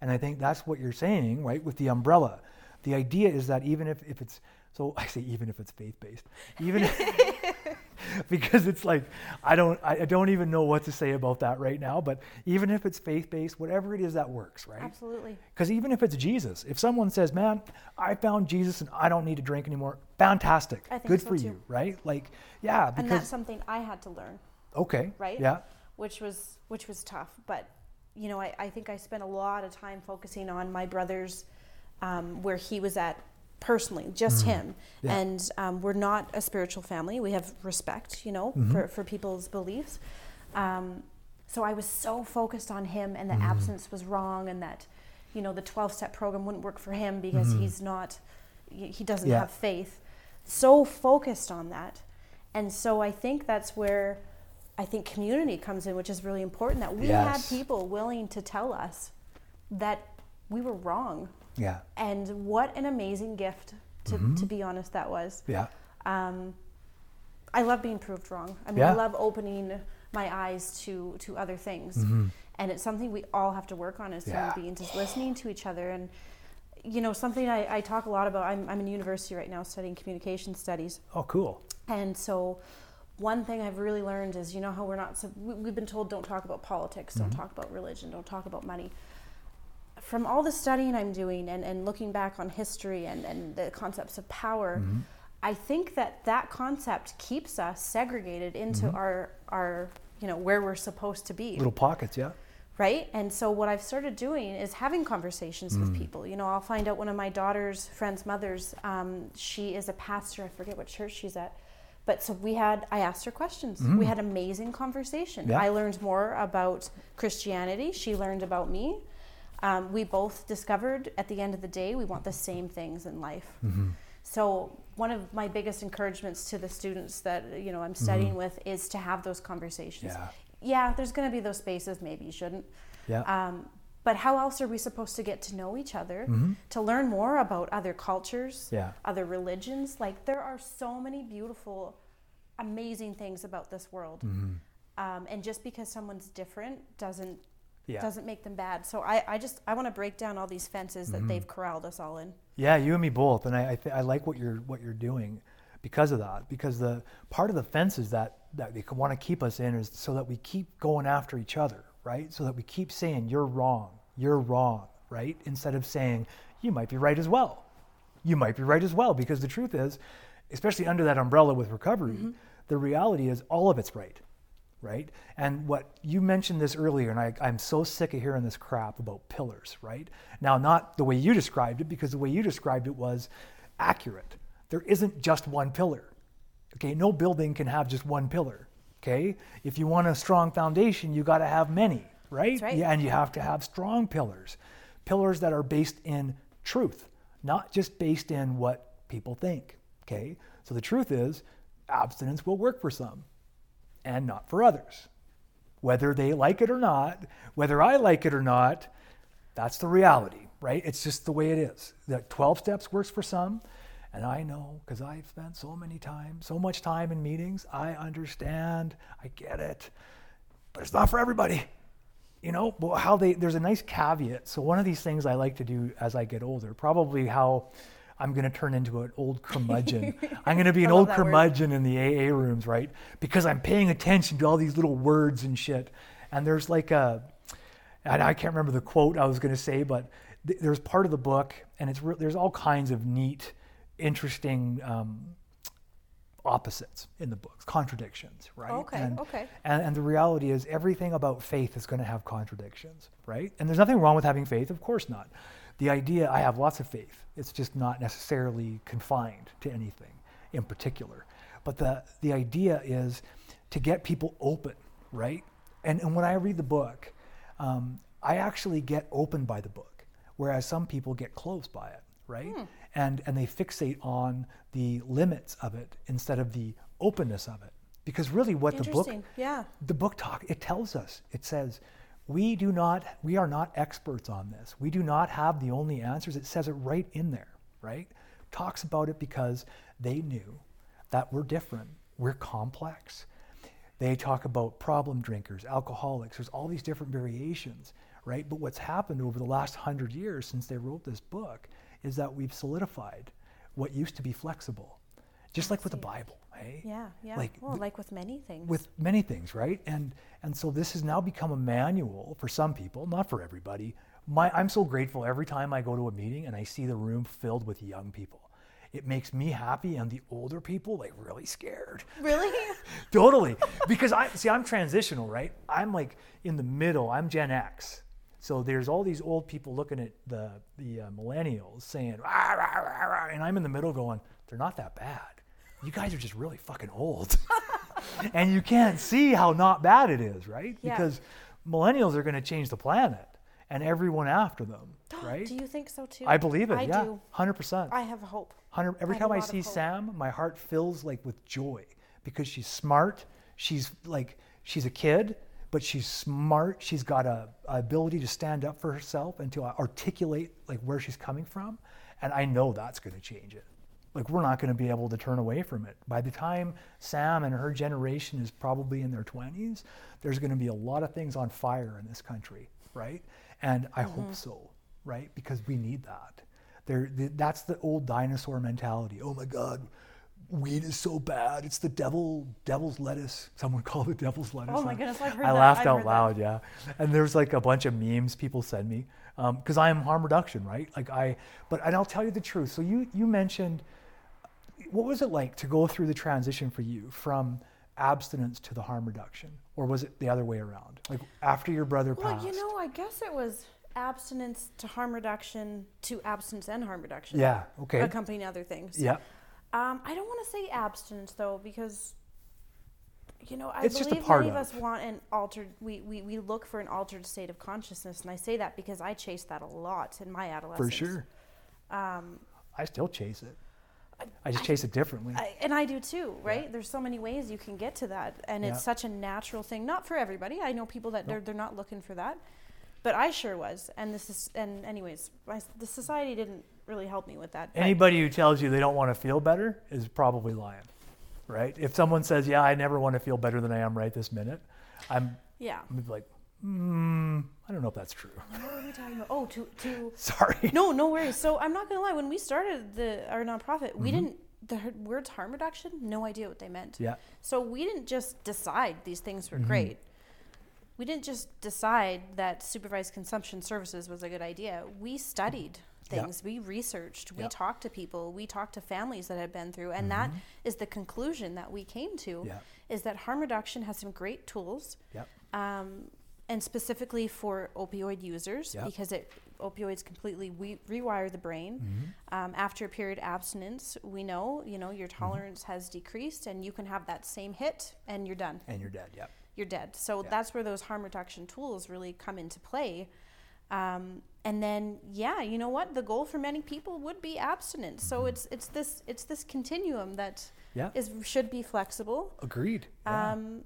And I think that's what you're saying, right, with the umbrella. The idea is that even if, if it's, so I say even if it's faith based, even because it's like, I don't, I don't even know what to say about that right now, but even if it's faith based, whatever it is that works, right? Absolutely. Because even if it's Jesus, if someone says, "Man, I found Jesus and I don't need to drink anymore," fantastic, I think good so for too. you, right? Like, yeah, And that's something I had to learn, okay, right? yeah, Which was which was tough, but you know, I, I think I spent a lot of time focusing on my brother's um, where he was at personally, just him. Mm. Yeah. And um, we're not a spiritual family. We have respect, you know, Mm-hmm. for, for people's beliefs. Um, so I was so focused on him and the Mm-hmm. abstinence was wrong and that, you know, the 12 step program wouldn't work for him because he's not, he doesn't. Yeah. have faith. So focused on that. And so I think that's where I think community comes in, which is really important that we Yes. had people willing to tell us that we were wrong. Yeah, And what an amazing gift, to, Mm-hmm. to be honest, that was. yeah, Um, I love being proved wrong. I mean, Yeah. I love opening my eyes to, to other things. And it's something we all have to work on as Mm-hmm. Yeah. human beings, is listening to each other. And, you know, something I, I talk a lot about, I'm, I'm in university right now studying communication studies. oh, cool, And so, one thing I've really learned is, you know, how we're not, so we- we've been told don't talk about politics, don't talk about religion, don't talk about money. From all the studying I'm doing and, and looking back on history and, and the concepts of power, mm-hmm. I think that that concept keeps us segregated into mm-hmm. our, our, you know, where we're supposed to be little pockets, yeah, right? And so what I've started doing is having conversations with mm. people. You know, I'll find out one of my daughter's friends' mothers. Um, she is a pastor. I forget what church she's at. But so we had. I asked her questions. Mm. We had amazing conversation. Yeah. I learned more about Christianity. She learned about me. Um, we both discovered at the end of the day we want the same things in life. So one of my biggest encouragements to the students that you know I'm studying with is to have those conversations. Yeah. Yeah, there's going to be those spaces. Maybe you shouldn't. yeah, Um, but how else are we supposed to get to know each other, to learn more about other cultures, Mm-hmm. Yeah. other religions? Like there are so many beautiful, amazing things about this world. Mm-hmm. Um, and just because someone's different doesn't Yeah. doesn't make them bad. So I, I just I want to break down all these fences Mm-hmm. that they've corralled us all in. yeah. You and me both, and I I, th- I like what you're what you're doing because of that. Because the part of the fences that that they want to keep us in is so that we keep going after each other, right? So that we keep saying you're wrong, you're wrong, right? Instead of saying you might be right as well. You might be right as well, because the truth is, especially under that umbrella with recovery, the reality is all of it's right. Right? And what you mentioned this earlier, and I, I'm so sick of hearing this crap about pillars, right? Now, not the way you described it, because the way you described it was accurate. There isn't just one pillar. Okay, no building can have just one pillar. Okay, if you want a strong foundation, you got to have many, right? Right. Yeah, and you have to have strong pillars, pillars that are based in truth, not just based in what people think. Okay, so the truth is, abstinence will work for some, and not for others. Whether they like it or not, whether I like it or not, that's the reality, right? It's just the way it is. That 12 steps works for some, and I know because I've spent so many time, so much time in meetings. I understand, I get it, but it's not for everybody. You know, but how they there's a nice caveat. So one of these things I like to do as I get older, probably how I'm going to turn into an old curmudgeon. I'm going to be an old that word. curmudgeon in the AA rooms, right? Because I'm paying attention to all these little words and shit. And there's like a, and I can't remember the quote I was going to say, but th- there's part of the book, and it's re- there's all kinds of neat, interesting um, opposites in the books, contradictions, right? Okay, And, okay. And, and the reality is, everything about faith is going to have contradictions, right? And there's nothing wrong with having faith, of course not. The idea, I have lots of faith. It's just not necessarily confined to anything in particular. But the, the idea is to get people open, right? And, and when I read the book, um, I actually get opened by the book, whereas some people get closed by it, right? And, and they fixate on the limits of it instead of the openness of it. Because really, what the book, yeah. the book talk it tells us it says we do not we are not experts on this. We do not have the only answers. It says it right in there right? Talks about it because they knew that we're different. We're complex. They talk about problem drinkers alcoholics. There's all these different variations right? But what's happened over the last hundred years since they wrote this book is that we've solidified what used to be flexible. Just like with the bible hey Yeah. Yeah. Like well, like with many things. with many things, right? And and so this has now become a manual for some people, not for everybody. My, I'm so grateful every time I go to a meeting and I see the room filled with young people. It makes me happy, and the older people like really scared. really? totally, because I see I'm transitional, right? I'm like in the middle. I'm Gen X, so there's all these old people looking at the the uh, millennials saying, "Rah, rah, rah, rah," and I'm in the middle going, they're not that bad. You guys are just really fucking old. and you can't see how not bad it is, right? Yeah. Because millennials are going to change the planet and everyone after them, right? Do you think so too? I believe it. I yeah, do. hundred percent. I have hope. Hundred. Every I time I see. Sam, my heart fills like with joy because she's smart. She's like she's a kid, but she's smart. She's got a, a ability to stand up for herself and to articulate like where she's coming from, and I know that's going to change it. Like we're not going to be able to turn away from it. By the time Sam and her generation is probably in their 20s, there's going to be a lot of things on fire in this country, right? And I Mm-hmm. hope so, right? Because we need that. There, th- that's the old dinosaur mentality. Oh my God, weed is so bad. It's the devil, devil's lettuce. Someone called it devil's lettuce. Oh my goodness, I've heard I that. laughed I've out heard that. loud, yeah. And there's like a bunch of memes people send me because I am harm reduction, right? Like I, but and I'll tell you the truth. So you you mentioned, what was it like to go through the transition for you from abstinence to the harm reduction, or was it the other way around? Like after your brother Well, passed. Well, you know, I guess it was abstinence to harm reduction to abstinence and harm reduction. Yeah. Okay. Accompanying other things. Yeah. Um, I don't want to say abstinence though, because you know I It's believe many of of. us want an altered. We, we we look for an altered state of consciousness, and I say that because I chased that a lot in my adolescence. For sure. Um, I still chase it. I just chase it differently. I, and I do too, right? There's so many ways you can get to that, and Yeah. it's such a natural thing. Not for everybody. I know people that they're they're not looking for that, but I sure was. And this is and anyways, my, the society didn't really help me with that. Anybody who tells you they don't want to feel better is probably lying, right? If someone says, "Yeah, I never want to feel better than I am right this minute," I'm, yeah. I'm like, mm, I don't know if that's true. What were we talking about? Oh, to to Sorry. no, no worries. So I'm not gonna lie. When we started the our nonprofit, we Mm-hmm. didn't the words harm reduction. No idea what they meant. Yeah. So we didn't just decide these things Mm-hmm. were great. We didn't just decide that supervised consumption services was a good idea. We studied Yeah. things. We researched. We Yeah. talked to people. We talked to families that had been through, and that is the conclusion that we came to. Mm-hmm. Yeah. Is that harm reduction has some great tools Yep. um, and specifically for opioid users Yep. because it opioids completely we, rewire the brain. Mm-hmm. Um, after a period of abstinence, we know you know your tolerance has decreased, and you can have that same hit, and you're done. And you're dead. Yep. You're dead. So Yeah. that's where those harm reduction tools really come into play. Um, and then, yeah, you know what? The goal for many people would be abstinence. So it's it's this it's this continuum that is Mm-hmm. Yeah. should be flexible. Agreed. Yeah. Um,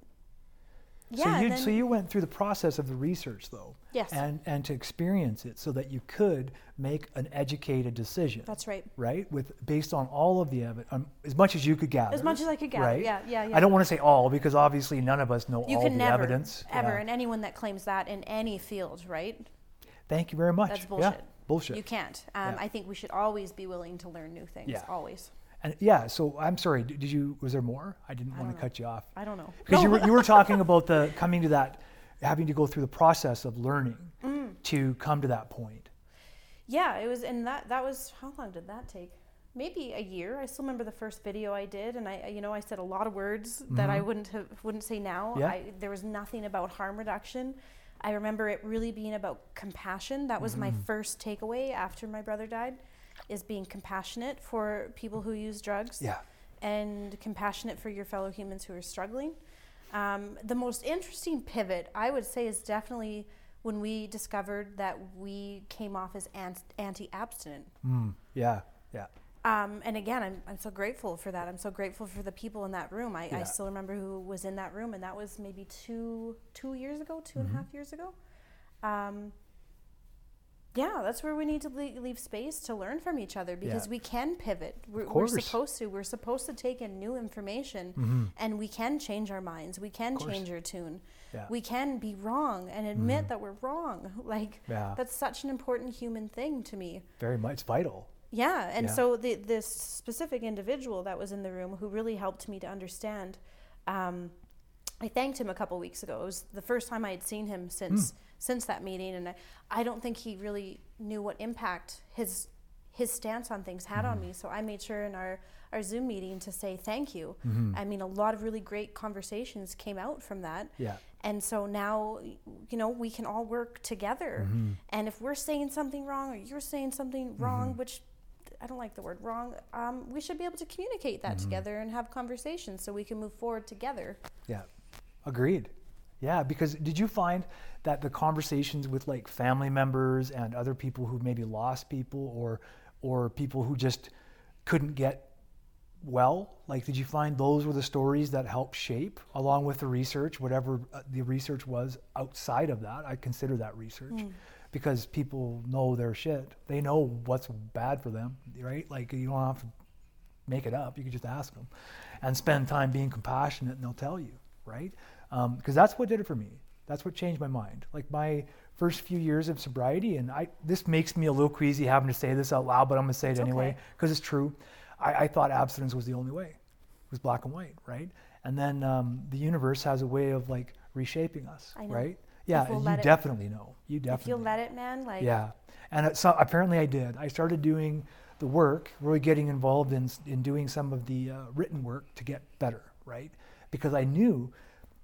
yeah. so you so you went through the process of the research though. Yes. And and to experience it so that you could make an educated decision. That's right. Right, with based on all of the evidence, um, as much as you could gather. As much as I could gather, Right? yeah, yeah, yeah. I don't want to say all because obviously none of us know You all can the never, evidence. ever, Yeah. and anyone that claims that in any field, right? Thank you very much. That's Yeah, bullshit. bullshit. You can't. Um, Yeah. I think we should always be willing to learn new things. Yeah. Always. And yeah, so I'm sorry. Did you? Was there more? I didn't want to know. cut you off I don't know. because you were you were talking about the coming to that, having to go through the process of learning Mm. to come to that point. Yeah, it was, and that that was how long did that take? maybe a year. I still remember the first video I did, and I, you know, I said a lot of words that I wouldn't have wouldn't say now. Mm-hmm. Yeah. I, there was nothing about harm reduction. I remember it really being about compassion. That was my Mm-hmm. first takeaway after my brother died, is being compassionate for people who use drugs Yeah. and compassionate for your fellow humans who are struggling. Um, the most interesting pivot, I would say, is definitely when we discovered that we came off as anti-abstinent. Mm, yeah. Yeah. Um, and again, I'm, I'm so grateful for that. I'm so grateful for the people in that room. I, Yeah. I still remember who was in that room, and that was maybe two two years ago, two and a Mm-hmm. half years ago. Um, yeah, that's where we need to leave, space to learn from each other because Yeah. we can pivot. We're, we're supposed to. We're supposed to take in new information, Mhm. and we can change our minds. We can change our tune. Yeah. Mm-hmm. We can be wrong and admit that we're wrong. Like Yeah. that's such an important human thing to me. Very much. Vital. Yeah, and so the, this specific individual that was in the room who really helped me to understand, um, I thanked him a couple weeks ago. It was the first time I had seen him since Hmm. Since that meeting, and I, I don't think he really knew what impact his his stance on things had Hmm. on me. So I made sure in our our Zoom meeting to say thank you. Mm-hmm. I mean, a lot of really great conversations came out from that. Yeah. And so now, you know, we can all work together. Mm-hmm. And if we're saying something wrong or you're saying something wrong, which I don't like the word wrong, um, we should be able to communicate that together and have conversations so we can move forward together. Yeah, agreed. Yeah, because did you find that the conversations with like family members and other people who maybe lost people or or people who just couldn't get well, like did you find those were the stories that helped shape along with the research, whatever uh, the research was outside of that? I consider that research. Because people know their shit. They know what's bad for them, right? Like you don't have to make it up. You can just ask them and spend time being compassionate and they'll tell you, right? Because that's what did it for me. That's what changed my mind. Like my first few years of sobriety, and I this makes me a little queasy having to say this out loud, but I'm gonna say it anyway okay. because it's true. I, I thought abstinence was the only way. It was black and white, right? And then um, the universe has a way of like reshaping us, I know. right? Yeah, we'll you let it- definitely know. You If definitely. you'll let it, man, like, Yeah, and it, so apparently I did. I started doing the work, really getting involved in in doing some of the uh, written work to get better, right? Because I knew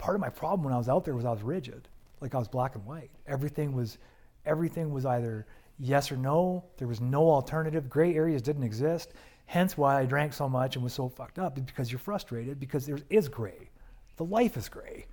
part of my problem when I was out there was I was rigid, like I was black and white. Everything was, everything was either yes or no. There was no alternative. Gray areas didn't exist. Hence why I drank so much and was so fucked up is because you're frustrated because there is gray. The life is gray.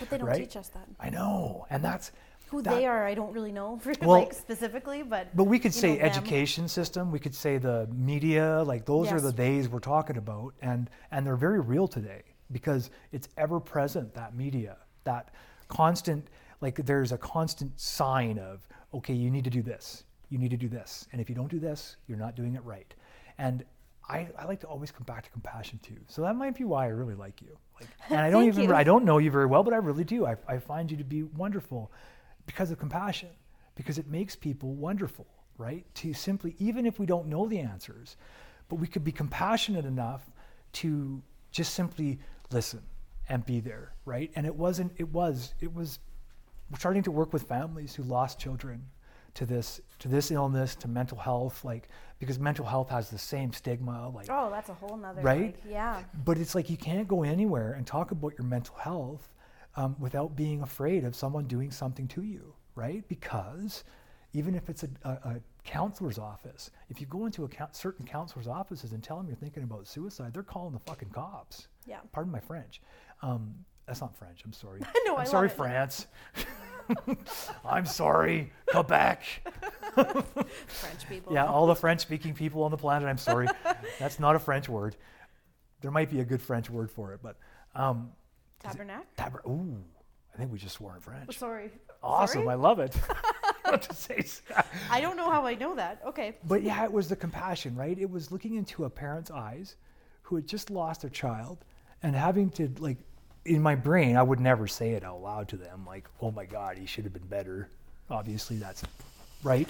but they don't right? teach us that. I know, and that's Who that- they are, I don't really know, Well, like specifically, but But we could say know, them. education system. We could say the media. Like those are the days we're talking about, and and they're very real today because it's ever present. That media, that constant, like there's a constant sign of okay, you need to do this, you need to do this, and if you don't do this, you're not doing it right. And I, I like to always come back to compassion too. So that might be why I really like you. Like, and I don't even you. I don't know you very well, but I really do. I, I find you to be wonderful because of compassion, because it makes people wonderful, right? To simply, even if we don't know the answers, but we could be compassionate enough to just simply listen and be there, right? And it wasn't, it was, it was starting to work with families who lost children to this, to this illness, to mental health, like, because mental health has the same stigma, like, Oh, that's a whole nother, Right? like, yeah. but it's like you can't go anywhere and talk about your mental health um, without being afraid of someone doing something to you, right? Because even if it's a, a, a counselor's office, if you go into a certain counselor's offices and tell them you're thinking about suicide, they're calling the fucking cops. Yeah. Pardon my French. Um, that's not French. I'm sorry. No, I'm I sorry. France. I'm sorry, Quebec. French people. Yeah, all the French speaking people on the planet, I'm sorry. That's not a French word. There might be a good French word for it, but um, Tabernacle? taber- ooh, I think we just swore in French. Sorry. Awesome, Sorry? I love it. What to say, I don't know how I know that. Okay. but yeah, it was the compassion, right? It was looking into a parent's eyes who had just lost their child and having to like in my brain, I would never say it out loud to them, like, oh my God, he should have been better. Obviously that's right.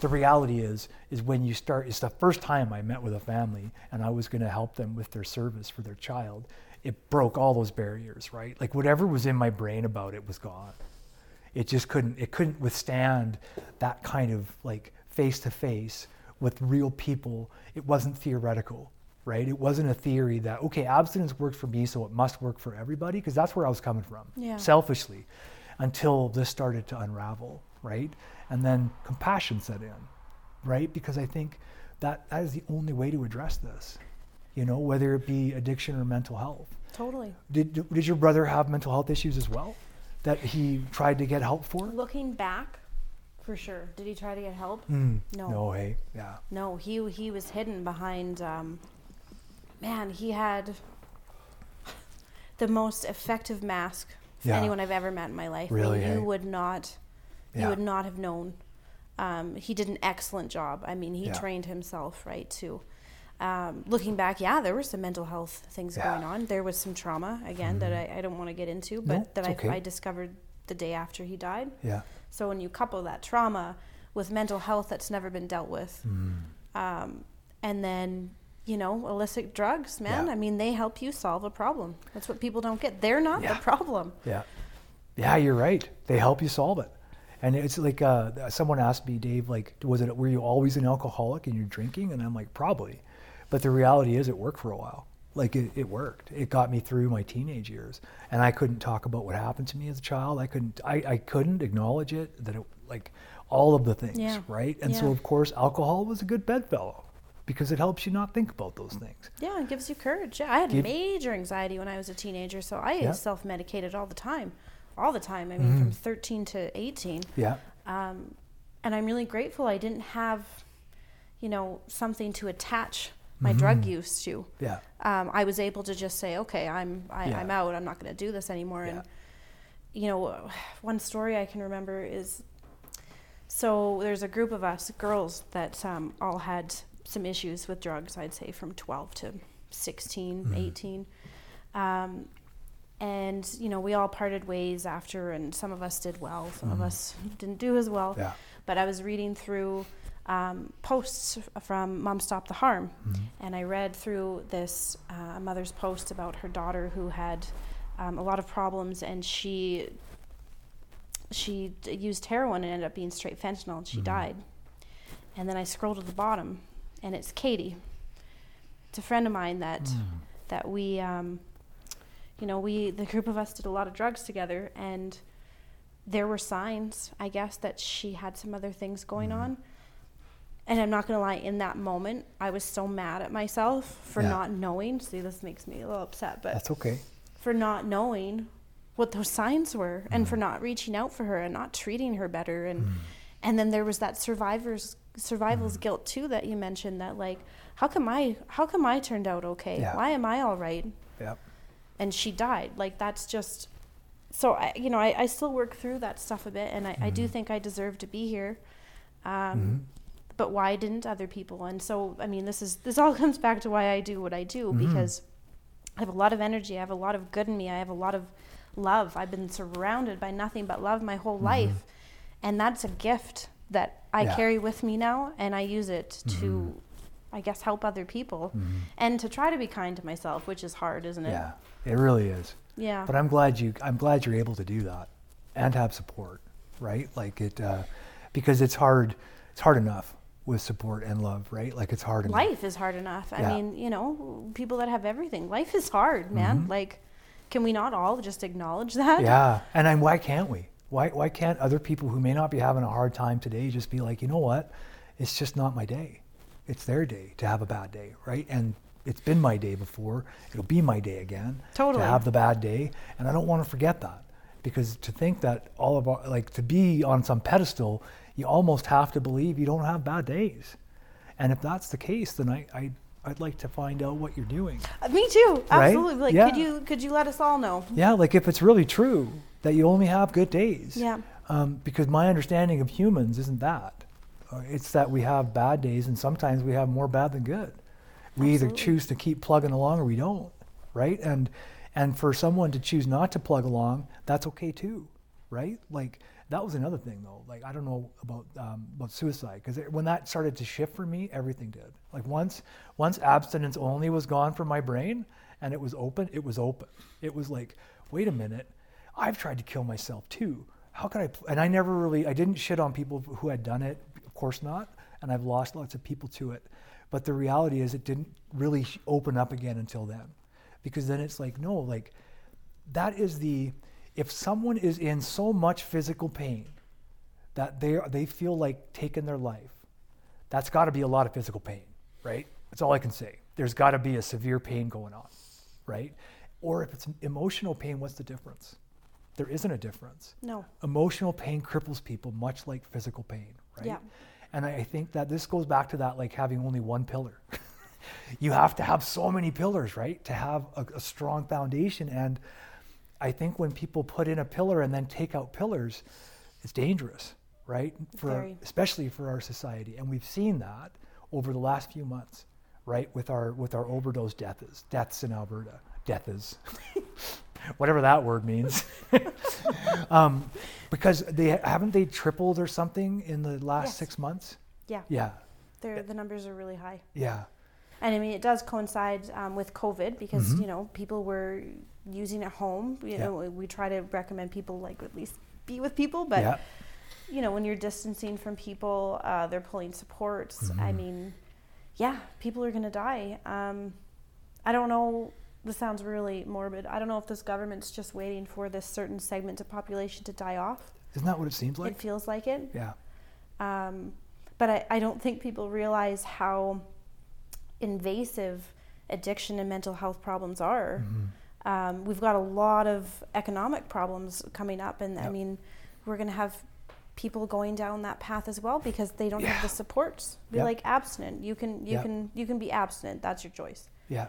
The reality is, is when you start, it's the first time I met with a family and I was going to help them with their service for their child. It broke all those barriers, right? Like whatever was in my brain about it was gone. It just couldn't, it couldn't withstand that kind of like face to face with real people. It wasn't theoretical, right? It wasn't a theory that, okay, abstinence works for me, so it must work for everybody, because that's where I was coming from, Yeah. selfishly, until this started to unravel, right? And then compassion set in, right? Because I think that that is the only way to address this, you know, whether it be addiction or mental health. Totally. Did, did your brother have mental health issues as well that he tried to get help for? Looking back, for sure. Did he try to get help? Mm, No. No, hey, yeah. No, he he was hidden behind. Um, man, he had the most effective mask Yeah. anyone I've ever met in my life. Really, you hey? would not, you would not have known. Um, he did an excellent job. I mean, he Yeah. trained himself right too. Um, looking back, yeah, there were some mental health things Yeah. Mm-hmm. going on. There was some trauma again that I, I don't want to get into, but No, that I, okay. I discovered the day after he died. Yeah. So when you couple that trauma with mental health that's never been dealt with, Mm. um, and then you know illicit drugs, man. Yeah. I mean, they help you solve a problem. That's what people don't get. They're not Yeah. the problem. Yeah. Yeah, you're right. They help you solve it. And it's like uh, someone asked me, Dave, like, was it were you always an alcoholic and you're drinking? And I'm like, probably. But the reality is, it worked for a while. Like it, it worked. It got me through my teenage years, and I couldn't talk about what happened to me as a child. I couldn't. I, I couldn't acknowledge it. That it like all of the things, Yeah. right? And so of course, alcohol was a good bedfellow because it helps you not think about those things. Yeah, it gives you courage. Yeah, I had Give- major anxiety when I was a teenager, so I Yeah. self-medicated all the time, all the time. I mean, from 13 to 18. Yeah. um, and I'm really grateful I didn't have, you know, something to attach my drug use to. Yeah. Um, I was able to just say, okay, I'm I, Yeah. I'm out. I'm not going to do this anymore. Yeah. And you know, one story I can remember is, so there's a group of us girls that um, all had some issues with drugs. I'd say from 12 to 16, Mm-hmm. 18. Um, and you know we all parted ways after and some of us did well some of us didn't do as well Mm-hmm. Yeah. but i was reading through um, posts from mom stop the harm Mm-hmm. and i read through this uh, mother's post about her daughter who had um, a lot of problems and she she used heroin and ended up being straight fentanyl and she Mm-hmm. died and then i scrolled to the bottom and it's katie it's a friend of mine that Mm. that we um, you know we the group of us did a lot of drugs together and there were signs i guess that she had some other things going Mm-hmm. on and i'm not going to lie in that moment i was so mad at myself for Yeah. not knowing see this makes me a little upset but That's okay. for not knowing what those signs were and Mm. for not reaching out for her and not treating her better and and then there was that survivor's survival's Mm. guilt too that you mentioned that like how come i how come i turned out okay? Yeah. why am i all right? Yep. and she died. Like that's just so i you know i, I still work through that stuff a bit and i, I do Mm-hmm. think i deserve to be here. Um, but why didn't other people? And so i mean this is this all comes back to why i do what i do Mm-hmm. because i have a lot of energy. I have a lot of good in me. I have a lot of love. I've been surrounded by nothing but love my whole life. And that's a gift that i Mm-hmm. Yeah. carry with me now and i use it to i guess help other people and to try to be kind to myself which is hard isn't it Yeah. It really is. yeah But I'm glad you I'm glad you're able to do that and have support, right? Like it uh, because it's hard it's hard enough with support and love, right? Like it's hard enough. life is hard enough. I mean, you know, people that have everything, life is hard, man. Like, can we not all just acknowledge that? Mm-hmm. Yeah. And I'm, why can't we? Why why can't other people who may not be having a hard time today just be like, "You know what? It's just not my day. It's their day to have a bad day, right? And it's been my day before. It'll be my day again Totally. to have the bad day, and I don't want to forget that. Because to think that all of our like to be on some pedestal, you almost have to believe you don't have bad days. And if that's the case, then I, I I'd like to find out what you're doing. Uh, Me too. Right? Absolutely. Like, Yeah. could you could you let us all know? Yeah, like if it's really true that you only have good days. Yeah. Um, because my understanding of humans isn't that. Uh, it's that we have bad days, and sometimes we have more bad than good. We either choose to keep plugging along or we don't, right? And and for someone to choose not to plug along, that's okay too, right? Like that was another thing though. Like I don't know about um, about suicide because when that started to shift for me, everything did. Like once once abstinence only was gone from my brain and it was open, it was open. It was like, wait a minute, I've tried to kill myself too. How could I? pl-" And I never really, I didn't shit on people who had done it. Of course not. and I've lost lots of people to it. But the reality is, it didn't really open up again until then, because then it's like, no, like that is the if someone is in so much physical pain that they they feel like taking their life, that's got to be a lot of physical pain, right? That's all I can say. There's got to be a severe pain going on, right? Or if it's emotional pain, what's the difference? There isn't a difference. No. Emotional pain cripples people much like physical pain, right? Yeah. And I think that this goes back to that like having only one pillar. you have to have so many pillars, right? To have a, a strong foundation. And I think when people put in a pillar and then take out pillars, it's dangerous, right? For Very. especially for our society. And we've seen that over the last few months, right? With our with our overdose deaths, deaths in Alberta, deaths, whatever that word means. um, because they haven't they tripled or something in the last Yes. six months. Yeah. Yeah, They're, the numbers are really high. yeah, And I mean, it does coincide um, with COVID because Mhm. you know people were using at home. You Yeah. know, we try to recommend people like at least be with people, but yeah. you know, when you're distancing from people, uh, they're pulling supports. I Mhm. mean, yeah, people are gonna die. Um, I don't know. This sounds really morbid. I don't know if this government's just waiting for this certain segment of population to die off. Isn't that what it seems like? it feels like it. yeah, Um, but I, I don't think people realize how invasive addiction and mental health problems are. Mhm. Um, we've got a lot of economic problems coming up, and I mean, we're going to have people going down that path as well because they don't have the supports. Be Yep. like abstinent. You can you Yep. can you can be abstinent. That's your choice. yeah,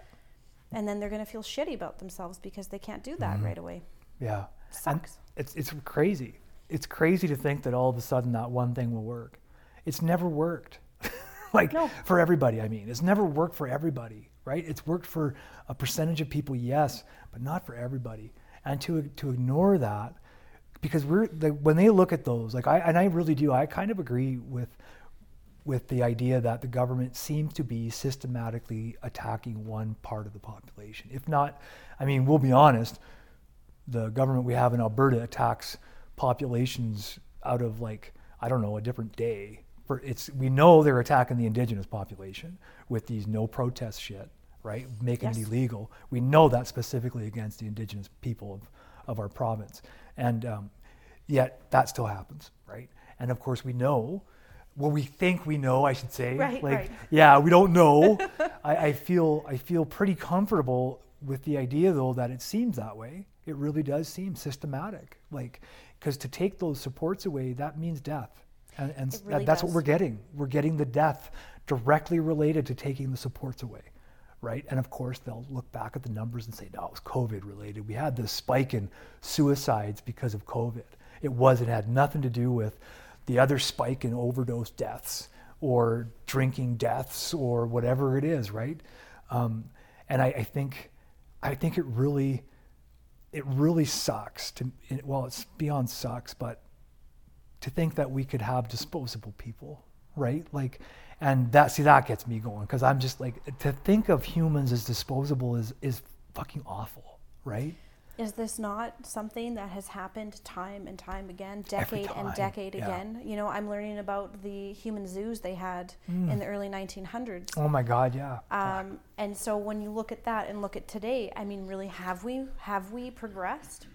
And then they're going to feel shitty about themselves because they can't do that Mhm. right away. yeah. And Sucks. it's it's crazy. It's crazy to think that all of a sudden that one thing will work. It's never worked. like No. for everybody, I mean, it's never worked for everybody, right? It's worked for a percentage of people, yes, but not for everybody. And to to ignore that, because we're the, when they look at those, like I and I really do, I kind of agree with with the idea that the government seems to be systematically attacking one part of the population. If not, I mean, we'll be honest, the government we have in Alberta attacks populations out of like I don't know a different day. For it's we know they're attacking the indigenous population with these no protest shit, right? Making it illegal. We know that specifically against the indigenous people of, of our province, and um, yet that still happens, right? And of course we know. Well, we think we know, I should say. Right, like, right. yeah, we don't know. I, I feel I feel pretty comfortable with the idea, though, that it seems that way. It really does seem systematic. Like, because to take those supports away, that means death, and, and really that's what we're getting. We're getting the death directly related to taking the supports away, right? And of course, they'll look back at the numbers and say, "No, it was COVID related. We had this spike in suicides because of COVID. It was. It had nothing to do with." The other spike in overdose deaths or drinking deaths or whatever it is, right? Um, and I, I think, I think it really, it really sucks to. It, well, it's beyond sucks, but to think that we could have disposable people, right? Like, and that see that gets me going because I'm just like to think of humans as disposable is is fucking awful, right? Is this not something that has happened time and time again, decade and decade yeah. again? You know, I'm learning about the human zoos they had Mm. in the early 1900s. Oh my God, yeah. Um, and so when you look at that and look at today, I mean, really, have we have we progressed?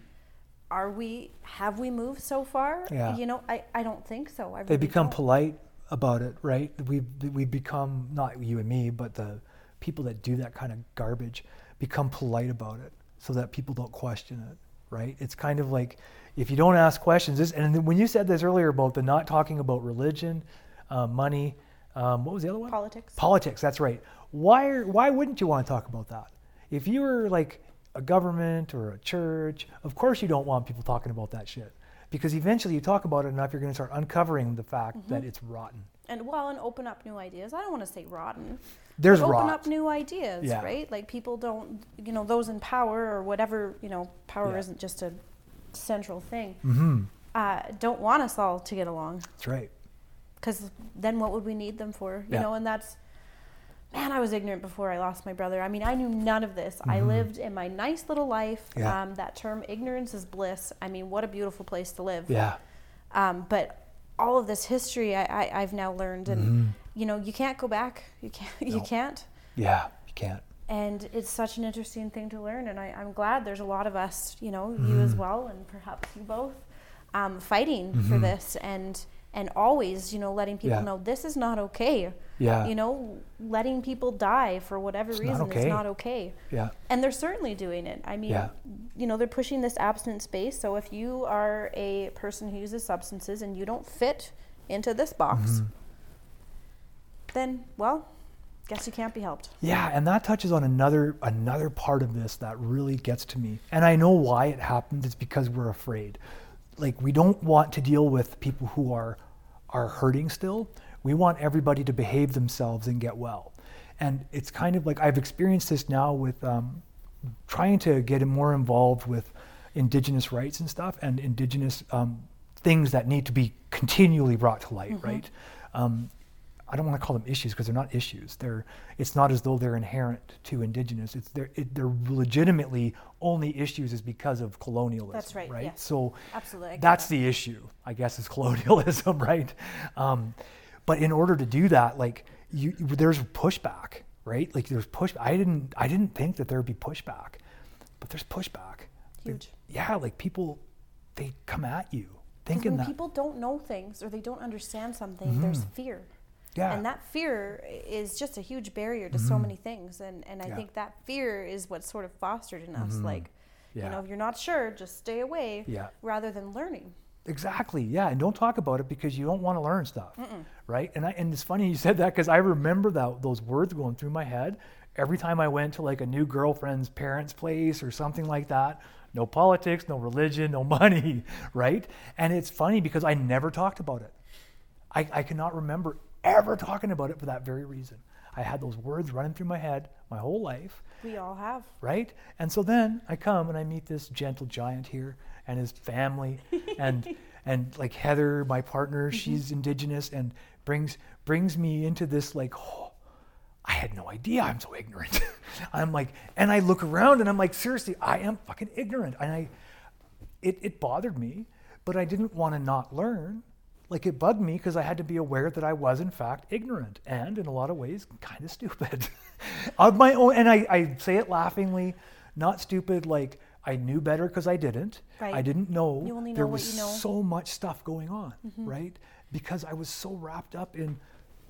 Are we have we moved so far? Yeah. You know, I, I don't think so. I they really become don't. polite about it, right? We we become not you and me, but the people that do that kind of garbage become polite about it, so that people don't question it, right? It's kind of like if you don't ask questions. This, and when you said this earlier about the not talking about religion, uh, money, um, what was the other one? Politics. Politics. That's right. Why are, why wouldn't you want to talk about that? If you were like a government or a church, of course you don't want people talking about that shit. Because eventually you talk about it enough, you're going to start uncovering the fact that Mm-hmm. it's rotten. and well, and open up new ideas. I don't want to say rotten. There's open rot. up new ideas, Yeah. right? Like people don't, you know, those in power or whatever, you know, power Yeah. isn't just a central thing. Mm-hmm. Uh, don't want us all to get along That's right. because then what would we need them for? You Yeah. know, and that's, man, I was ignorant before I lost my brother. I mean, I knew none of this. I lived in my nice little life. Mm-hmm. Yeah. Um, that term, ignorance is bliss. I mean, what a beautiful place to live. Yeah. Um, but all of this history I, I, I've now learned, and Mm-hmm. You know, you can't go back. You can't. You can't. Yeah, you can't. And it's such an interesting thing to learn. And I, I'm glad there's a lot of us, you know, you as well, and perhaps you both, um, fighting for this and and always, you know, letting people Yeah. know this is not okay. Yeah. You know, letting people die for whatever It's reason okay. is not okay. Yeah. And they're certainly doing it. I mean, Yeah. you know, they're pushing this abstinence space. So if you are a person who uses substances and you don't fit into this box, Mm-hmm. Then, well, guess you can't be helped. Yeah, and that touches on another another part of this that really gets to me. And I know why it happened. It's because we're afraid. Like we don't want to deal with people who are are hurting still. We want everybody to behave themselves and get well. And it's kind of like I've experienced this now with um, trying to get more involved with indigenous rights and stuff and indigenous um, things that need to be continually brought to light, right? Um, I don't want to call them issues because they're not issues. They're it's not as though they're inherent to indigenous. It's they're it, they're legitimately only issues is because of colonialism. That's right, Right. So Absolutely, that's that. the issue, I guess, is colonialism, right? Um, but in order to do that, like you, there's pushback, right? Like there's push. I didn't I didn't think that there would be pushback, but there's pushback. Huge. yeah, like people, they come at you thinking when that. people don't know things or they don't understand something, there's fear. Yeah. And that fear is just a huge barrier to so mm-hmm. many things. And, and I Yeah. think that fear is what's sort of fostered in us. Mm-hmm. Like, Yeah. you know, if you're not sure, just stay away Yeah. rather than learning. Exactly. Yeah, and don't talk about it because you don't want to learn stuff, right? And I, and it's funny you said that because I remember that those words going through my head every time I went to like a new girlfriend's parents' place or something like that. No politics, no religion, no money, right? And it's funny because I never talked about it. I, I cannot remember ever talking about it for that very reason. I had those words running through my head my whole life We all have. right? And so then I come and I meet this gentle giant here and his family and and like Heather, my partner, mm-hmm. she's indigenous and brings brings me into this like oh, I had no idea I'm so ignorant. I'm like and I look around and I'm like seriously, I am fucking ignorant. And I it, it bothered me, but I didn't want to not learn. Like it bugged me because I had to be aware that I was in fact ignorant and in a lot of ways kind of stupid. of my own and I, I say it laughingly, not stupid like I knew better because I didn't. I didn't know know there was you know. Mm-hmm. so much stuff going on, right? Because I was so wrapped up in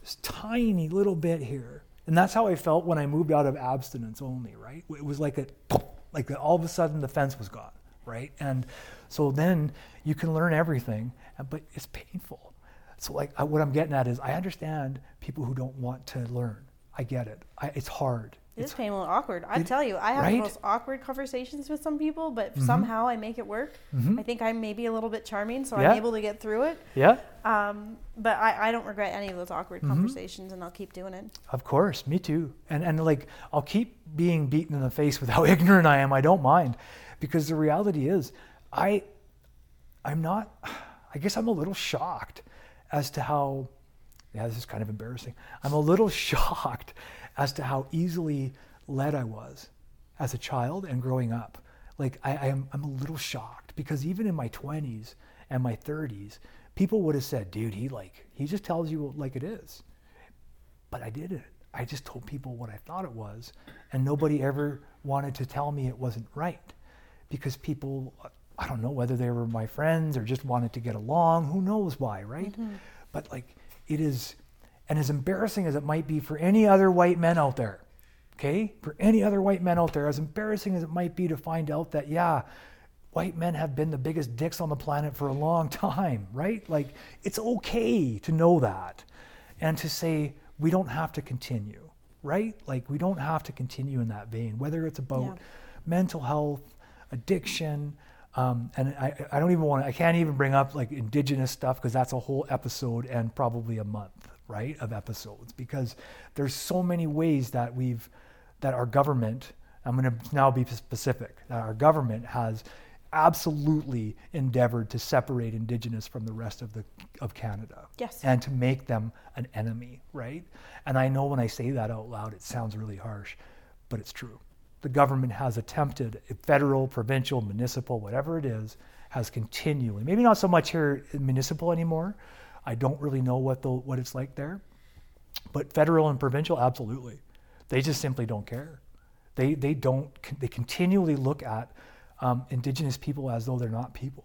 this tiny little bit here. And that's how I felt when I moved out of abstinence only, right? It was like a like all of a sudden the fence was gone, right? And so then you can learn everything, but it's painful. So like I, what I'm getting at is I understand people who don't want to learn. I get it. I, it's hard. It It's is painful and awkward. I it- tell you, I have right? the most awkward conversations with some people, but somehow I make it work. I think I'm maybe a little bit charming, so Mm-hmm. Yeah. I'm able to get through it. yeah. Um, but I, I don't regret any of those awkward Mm-hmm. conversations, and I'll keep doing it. Of course, me too. And and like I'll keep being beaten in the face with how ignorant I am. I don't mind, because the reality is, I, I'm not. I guess I'm a little shocked as to how. Yeah, this is kind of embarrassing. I'm a little shocked as to how easily led I was as a child and growing up. Like I, I am, I'm a little shocked because even in my 20s and my 30s, people would have said, "Dude, he like he just tells you like it is." but I didn't. I just told people what I thought it was, and nobody ever wanted to tell me it wasn't right because people, I don't know whether they were my friends or just wanted to get along, who knows why, right? Mm-hmm. But like it is, and as embarrassing as it might be for any other white men out there, okay, for any other white men out there, as embarrassing as it might be to find out that, yeah, white men have been the biggest dicks on the planet for a long time, right? Like, it's okay to know that and to say, we don't have to continue, right? Like, we don't have to continue in that vein, whether it's about Yeah. mental health, addiction. Um, and I, I don't even want to, I can't even bring up like indigenous stuff because that's a whole episode and probably a month, right, of episodes because there's so many ways that we've, that our government, I'm going to now be specific, that our government has absolutely endeavored to separate indigenous from the rest of the of Canada. Yes. And to make them an enemy, right? And I know when I say that out loud it sounds really harsh, but it's true. The government has attempted, federal, provincial, municipal, whatever it is, has continually, maybe not so much here municipal anymore. I don't really know what the what it's like there. But federal and provincial, absolutely. They just simply don't care. They, they don't, they continually look at um, Indigenous people as though they're not people.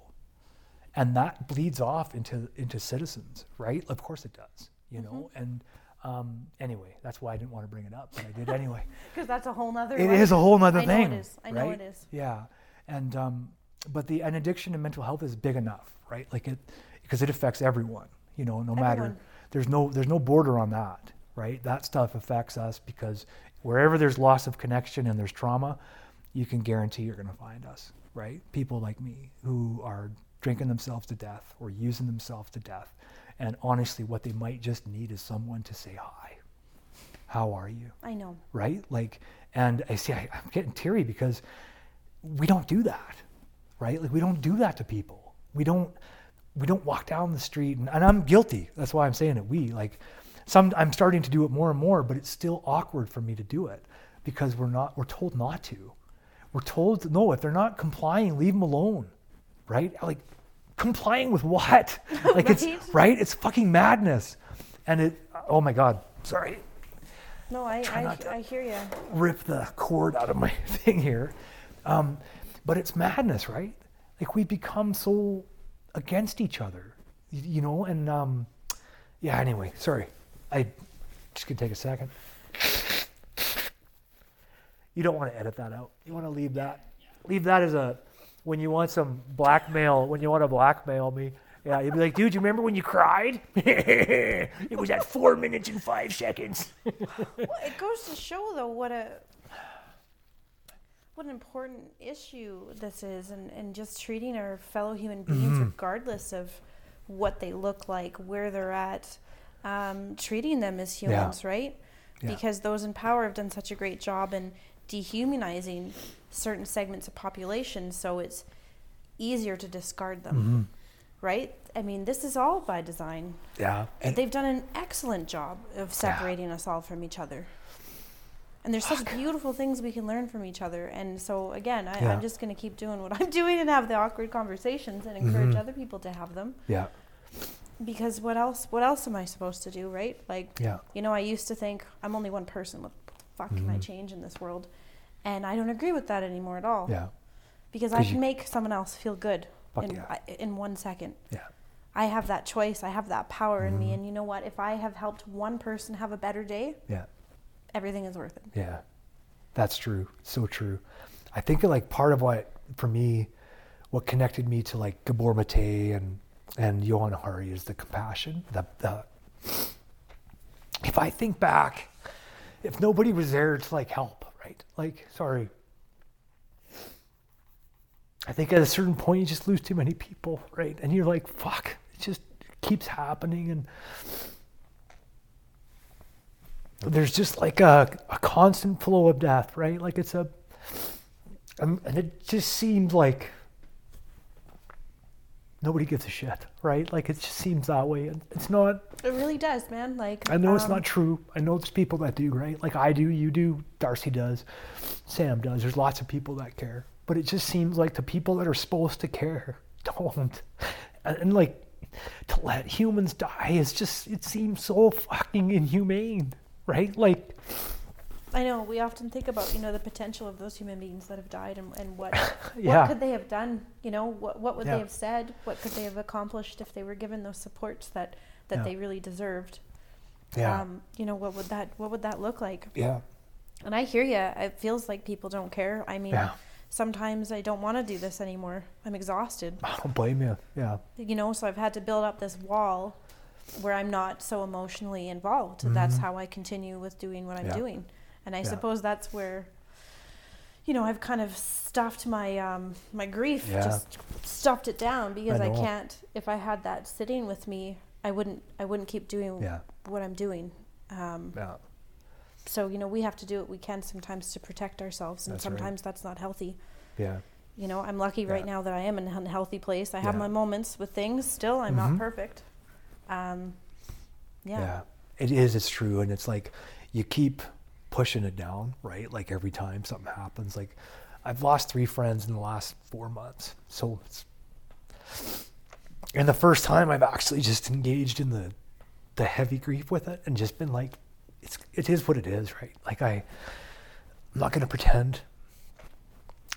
And that bleeds off into, into citizens, right? Of course it does, you know? And um, anyway, that's why I didn't want to bring it up, but I did anyway. Because that's a whole nother. It is a whole nother I know thing. it is. I know it is. Yeah, and um, but the an addiction to mental health is big enough, right? Like it because it affects everyone. You know, no matter there's no there's no border on that, right? That stuff affects us because wherever there's loss of connection and there's trauma, you can guarantee you're going to find us, right? People like me who are drinking themselves to death or using themselves to death, and honestly, what they might just need is someone to say hi. How are you? I know. right? Like, and I see, I, I'm getting teary because we don't do that, right? Like, we don't do that to people. We don't, we don't walk down the street, and, and I'm guilty. That's why I'm saying it. We like, some I'm starting to do it more and more, but it's still awkward for me to do it because we're not, we're told not to. We're told no. If they're not complying, leave them alone, right? Like, complying with what? Like it's Right? right. It's fucking madness, and it. Oh my god. Sorry No, I I, I hear you. rip the cord out of my thing here. Um, but it's madness, right? Like we become so against each other, you know. And um, yeah. Anyway, sorry. I just gonna take a second. You don't want to edit that out. You want to leave that. Leave that as a when you want some blackmail. When you want to blackmail me. Yeah, you'd be like, dude, you remember when you cried? it was at four minutes and five seconds. Well, it goes to show though what a what an important issue this is and, and just treating our fellow human beings Mm-hmm. regardless of what they look like, where they're at, um, treating them as Yeah. humans, right? Yeah. Because those in power have done such a great job in dehumanizing certain segments of population so it's easier to discard them. Mm-hmm. Right? I mean, this is all by design. Yeah. And They've done an excellent job of separating us all from each other. And there's such beautiful things we can learn from each other. And so, again, I, Yeah. I'm just going to keep doing what I'm doing and have the awkward conversations and encourage Mhm. other people to have them. yeah. Because what else? What else am I supposed to do, right? Like, Yeah. you know, I used to think I'm only one person. What fuck can I Mhm. change in this world? And I don't agree with that anymore at all. Yeah. Because I can make someone else feel good in, yeah. I- in one second. Yeah. I have that choice. I have that power in Mm-hmm. me. And you know what? If I have helped one person have a better day, Yeah. everything is worth it. Yeah. That's true. So true. I think like part of what for me what connected me to like Gabor Mate and and Johann Hari is the compassion. The the if I think back, if nobody was there to like help, right? Like, sorry. I think at a certain point you just lose too many people, right? And you're like, fuck, it just keeps happening and there's just like a, a constant flow of death, right? Like it's a, and it just seems like nobody gives a shit, right? Like it just seems that way, and it's not. It really does, man. Like I know it's um, not true. I know there's people that do, right? Like I do, you do, Darcy does, Sam does. There's lots of people that care, but it just seems like the people that are supposed to care don't, and, and like to let humans die is just it seems so fucking inhumane, right? Like I know. We often think about you know the potential of those human beings that have died and, and what Yeah. what could they have done? You know what what would Yeah. they have said? What could they have accomplished if they were given those supports that that Yeah. they really deserved? yeah, Um, you know what would that what would that look like? yeah, And I hear you. It feels like people don't care. I mean, sometimes I don't want to do this anymore. I'm exhausted. I don't blame you. Yeah, you know so i've had to build up this wall where i'm not so emotionally involved that's how i continue with doing what i'm Mm-hmm. Doing and i Yeah. suppose that's where you know i've kind of stuffed my um my grief Yeah. just stuffed it down because I, know. can't if i had that sitting with me i wouldn't i wouldn't keep doing yeah, what i'm doing um yeah, so you know we have to do what we can sometimes to protect ourselves and That's right. sometimes that's not healthy yeah, you know, I'm lucky right now that I am in a healthy place. I have my moments with things. Still, I'm Mhm. not perfect. Um, yeah. yeah. It is. It's true, and it's like you keep pushing it down, right? Like every time something happens, like I've lost three friends in the last four months, so it's and the first time I've actually just engaged in the the heavy grief with it and just been like it's it is what it is, right? Like I, I'm not gonna pretend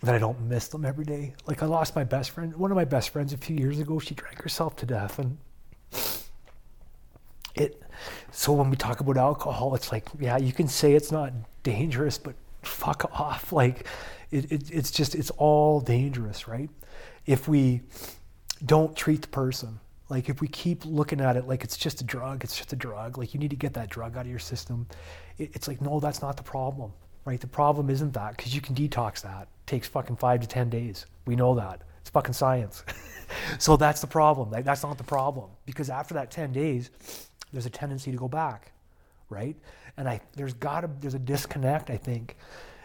that I don't miss them every day. Like I lost my best friend, one of my best friends a few years ago. She drank herself to death, and it. So when we talk about alcohol, it's like, yeah, you can say it's not dangerous, but fuck off. Like, it, it it's just it's all dangerous, right? If we don't treat the person like if we keep looking at it like it's just a drug, it's just a drug. Like you need to get that drug out of your system. It, it's like no, that's not the problem, right? The problem isn't that because you can detox that. It takes fucking five to ten days. We know that. It's fucking science. so that's the problem. Like that's not the problem because after that ten days, there's a tendency to go back, right? And I there's gotta there's a disconnect I think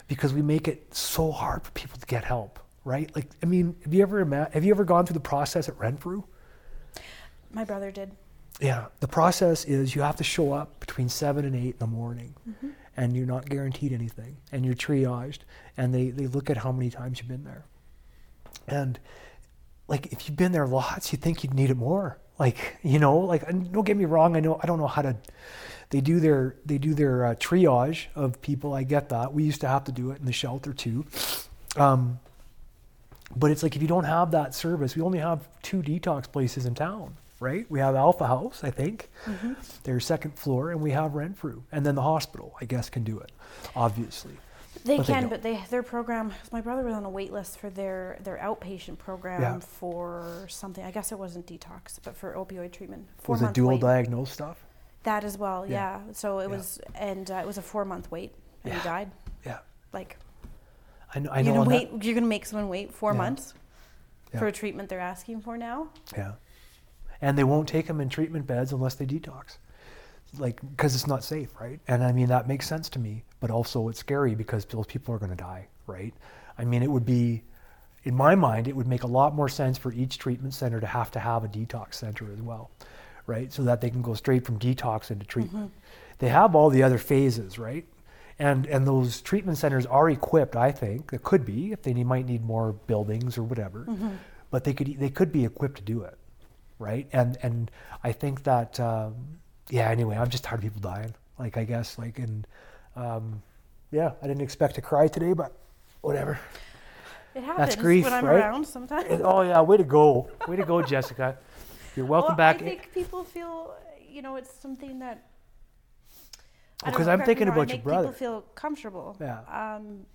because we make it so hard for people to get help, right? Like I mean, have you ever ima- have you ever gone through the process at Renfrew? My brother did. Yeah, the process is you have to show up between seven and eight in the morning, mm-hmm. and you're not guaranteed anything, and you're triaged, and they they look at how many times you've been there, and like if you've been there lots, you think you'd need it more. Like you know, like don't get me wrong, I know I don't know how to. They do their they do their uh, triage of people. I get that. We used to have to do it in the shelter too. Um, but it's like if you don't have that service, we only have two detox places in town, right? We have Alpha House, I think, their second floor, and we have Renfrew, and then the hospital, I guess, can do it, obviously. They But can, don't. but they their program. My brother was on a wait list for their their outpatient program Yeah. for something. I guess it wasn't detox, but for opioid treatment. Four Was it dual wait. diagnosed stuff? That as well, Yeah. yeah. So it Yeah. was, and uh, it was a four month wait, and he died. Yeah, Like I know. I know. you're gonna wait. that- You're gonna make someone wait four months for a treatment they're asking for now. Yeah, and they won't take them in treatment beds unless they detox, like because it's not safe, right? And I mean that makes sense to me, but also it's scary because those people are going to die, right? I mean it would be, in my mind, it would make a lot more sense for each treatment center to have to have a detox center as well, right? So that they can go straight from detox into treatment. They have all the other phases, right? And and those treatment centers are equipped, I think. It could be if they need, might need more buildings or whatever, but they could they could be equipped to do it, right? And and I think that um, yeah. Anyway, I'm just tired of people dying. Like I guess like and um, yeah, I didn't expect to cry today, but whatever. It happens grief, when I'm right? around sometimes. oh yeah, way to go, way to go, Jessica. You're welcome well, back. I think people feel, you know, it's something that. Because I'm thinking about your make brother. People feel comfortable. Yeah. Um,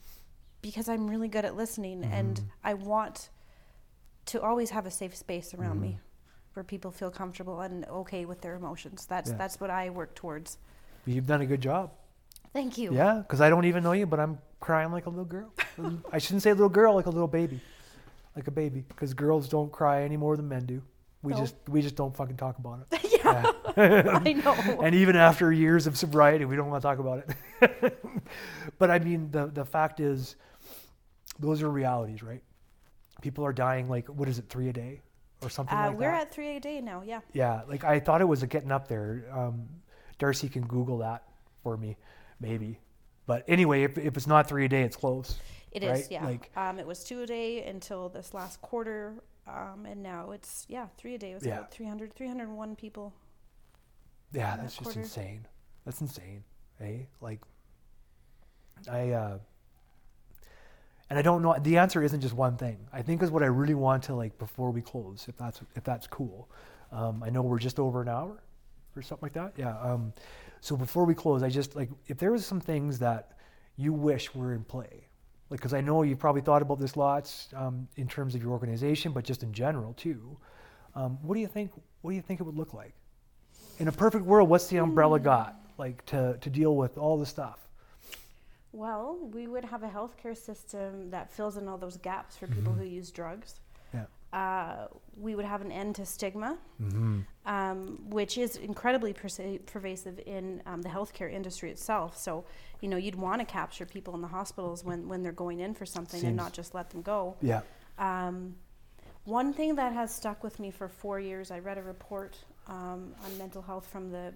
because I'm really good at listening, Mm-hmm. and I want to always have a safe space around me, Mm-hmm. Where people feel comfortable and okay with their emotions. That's Yeah. that's what I work towards. You've done a good job. Thank you. Yeah, because I don't even know you, but I'm crying like a little girl. I shouldn't say little girl, like a little baby, like a baby, because girls don't cry any more than men do. We No. just we just don't fucking talk about it. yeah, I know. and even after years of sobriety, we don't want to talk about it. but I mean, the the fact is, those are realities, right? People are dying like what is it, three a day, or something Uh, like we're that. at three a day now. Yeah. Yeah, like I thought it was getting up there. Um, Darcy can Google that for me, maybe. But anyway, if, if it's not three a day, it's close. It is, right? yeah. Like- um, it was two a day until this last quarter, um, and now it's yeah three a day. It was Yeah. about 300, 301 people. Yeah, that's that just quarter. insane. That's insane. Eh? Like, I, uh, and I don't know. The answer isn't just one thing. I think is what I really want to like before we close, if that's if that's cool. Um, I know we're just over an hour or something like that. Yeah. Um, so before we close, I just like if there was some things that you wish were in play, like because I know you've probably thought about this lots um, in terms of your organization, but just in general too. Um, what do you think? What do you think it would look like? in a perfect world, what's the umbrella got like to, to deal with all the stuff? Well, we would have a healthcare system that fills in all those gaps for people who use drugs. Yeah. Uh, we would have an end to stigma, Mm-hmm. um, which is incredibly persa- pervasive in um, the healthcare industry itself. So, you know, you'd want to capture people in the hospitals when, when they're going in for something and not just let them go. Yeah. Um, one thing that has stuck with me for four years, I read a report um, on mental health from the,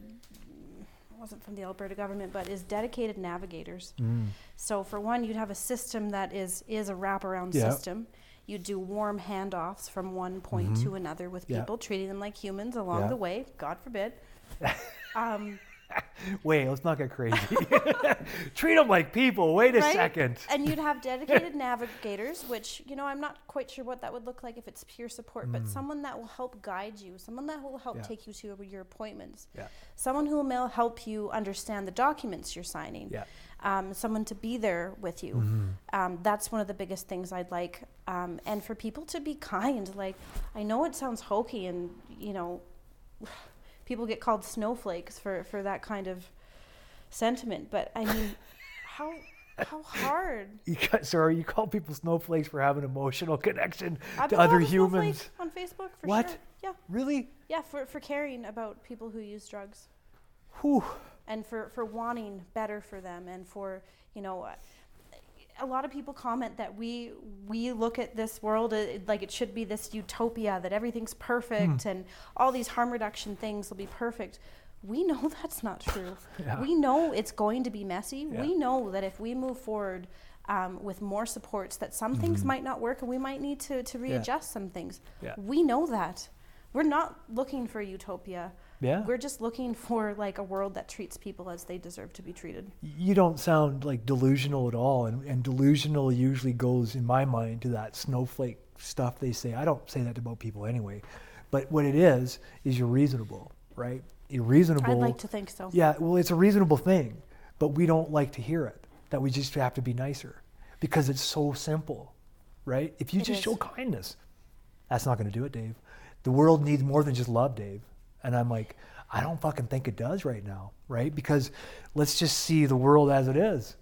wasn't from the Alberta government, but is dedicated navigators. Mm. So for one, you'd have a system that is is a wraparound Yeah. system. You'd do warm handoffs from one point to another with Mm-hmm. Yeah. people, treating them like humans along Yeah. the way. God forbid. um, Wait, let's not get crazy. Treat them like people. Wait a Right? second. and you'd have dedicated navigators, which you know I'm not quite sure what that would look like if it's peer support, but someone that will help guide you, someone that will help Mm. Yeah. take you to your appointments, Yeah. someone who will help you understand the documents you're signing, Yeah. um, someone to be there with you. Um, that's one of the biggest things I'd like, um, and for people to be kind. Like I know it sounds hokey, and you know, people get called snowflakes for for that kind of sentiment, but I mean, how how hard You got, sorry, you call people snowflakes for having emotional connection I've to other called a snowflake humans. on Facebook for What? sure. Yeah, Really? yeah, for for caring about people who use drugs Whew. and for for wanting better for them and for you know. uh, A lot of people comment that we we look at this world uh, like it should be this utopia that everything's perfect Hmm. and all these harm reduction things will be perfect. We know that's not true. Yeah. We know it's going to be messy. Yeah. We know that if we move forward um, with more supports, that some things might not work and we might need to, to readjust some things. Mm-hmm. Yeah. We know that. We're not looking for utopia. Yeah. We're just looking for like a world that treats people as they deserve to be treated. you don't sound like delusional at all and, and delusional usually goes in my mind to that snowflake stuff they say i don't say that about people anyway but what it is is you're reasonable right you're reasonable I'd like to think so. yeah well it's a reasonable thing but we don't like to hear it that we just have to be nicer because it's so simple right if you It just is. show kindness that's not going to do it dave the world needs more than just love dave and i'm like i don't fucking think it does right now right because let's just see the world as it is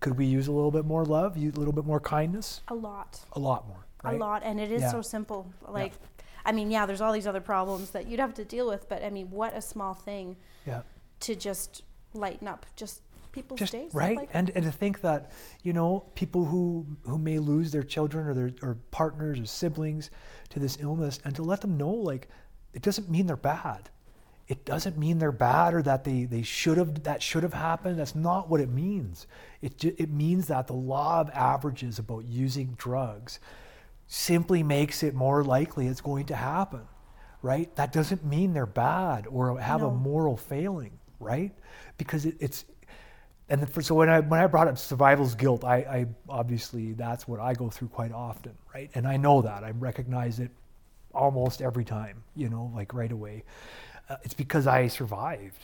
could we use a little bit more love a little bit more kindness A lot. a lot more right A lot. And it is Yeah. so simple. Like, I mean, yeah, there's all these other problems that you'd have to deal with, but I mean, what a small thing yeah to just lighten up just people's just days. right Like, and and to think that you know people who who may lose their children or their or partners or siblings to this illness and to let them know like it doesn't mean they're bad. It doesn't mean they're bad or that they they should have that should have happened. That's not what it means. It it means that the law of averages about using drugs simply makes it more likely it's going to happen right? That doesn't mean they're bad or have a moral failing right? Because it, it's and for, so when I when I brought up survival's guilt, I, I obviously that's what I go through quite often, right? And I know that. I recognize it almost every time, you know, like right away. Uh, it's because I survived.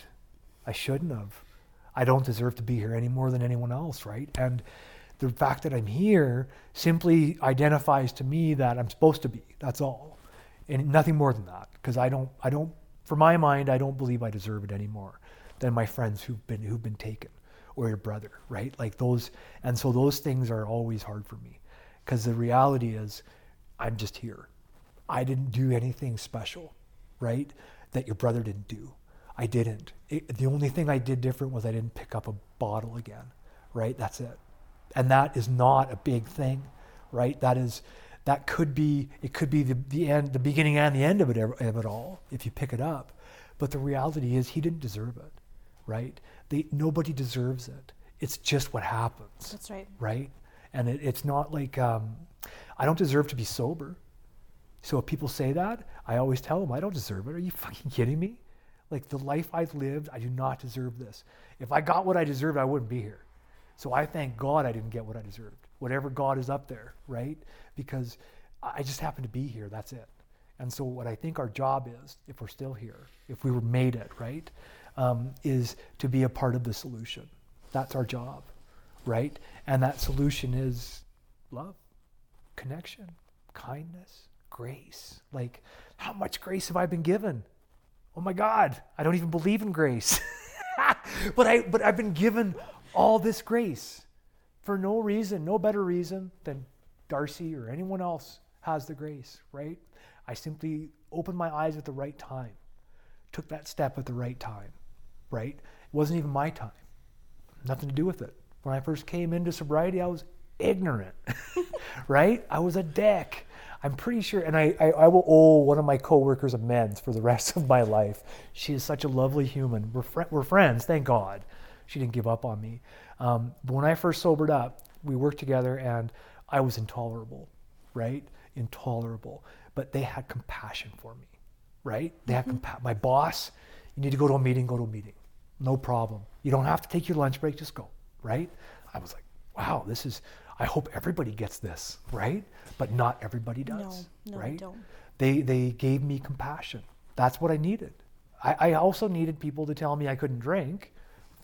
I shouldn't have. I don't deserve to be here any more than anyone else, right? And the fact that I'm here simply identifies to me that I'm supposed to be. That's all, and nothing more than that. Because I don't, I don't, for my mind, I don't believe I deserve it anymore than my friends who've been who've been taken or your brother, right? Like those, and so those things are always hard for me, because the reality is, I'm just here. I didn't do anything special, right? That your brother didn't do. I didn't. It, the only thing I did different was I didn't pick up a bottle again, right? That's it. And that is not a big thing, right? That is, that could be, it could be the, the end, the beginning and the end of it, of it all, if you pick it up. But the reality is he didn't deserve it, right? They, nobody deserves it. It's just what happens that's right. right? And it, it's not like um, I don't deserve to be sober. So if people say that, I always tell them I don't deserve it. Are you fucking kidding me? Like the life I've lived, I do not deserve this. If I got what I deserved, I wouldn't be here. So I thank God I didn't get what I deserved. Whatever God is up there, right? Because I just happen to be here. That's it. And so what I think our job is, if we're still here, if we were made it, right, um, is to be a part of the solution. That's our job, right? And that solution is love, connection, kindness, grace. Like, how much grace have I been given? Oh my God, I don't even believe in grace. but I but I've been given all this grace for no reason, no better reason than Darcy or anyone else has the grace, right? I simply opened my eyes at the right time, took that step at the right time, right? It wasn't even my time. Nothing to do with it. When I first came into sobriety, I was ignorant, right? I was a dick. I'm pretty sure, and I, I, I will owe one of my coworkers amends for the rest of my life. She is such a lovely human. We're, fri we're friends, thank God. She didn't give up on me. Um, but when I first sobered up, we worked together, and I was intolerable, right? Intolerable. But they had compassion for me, right? They had compa- my boss. You need to go to a meeting. Go to a meeting. no problem. You don't have to take your lunch break, just go, right? I was like, wow, this is, I hope everybody gets this, right? But not everybody does, no, they right? don't. They, they gave me compassion. That's what I needed. I, I also needed people to tell me I couldn't drink,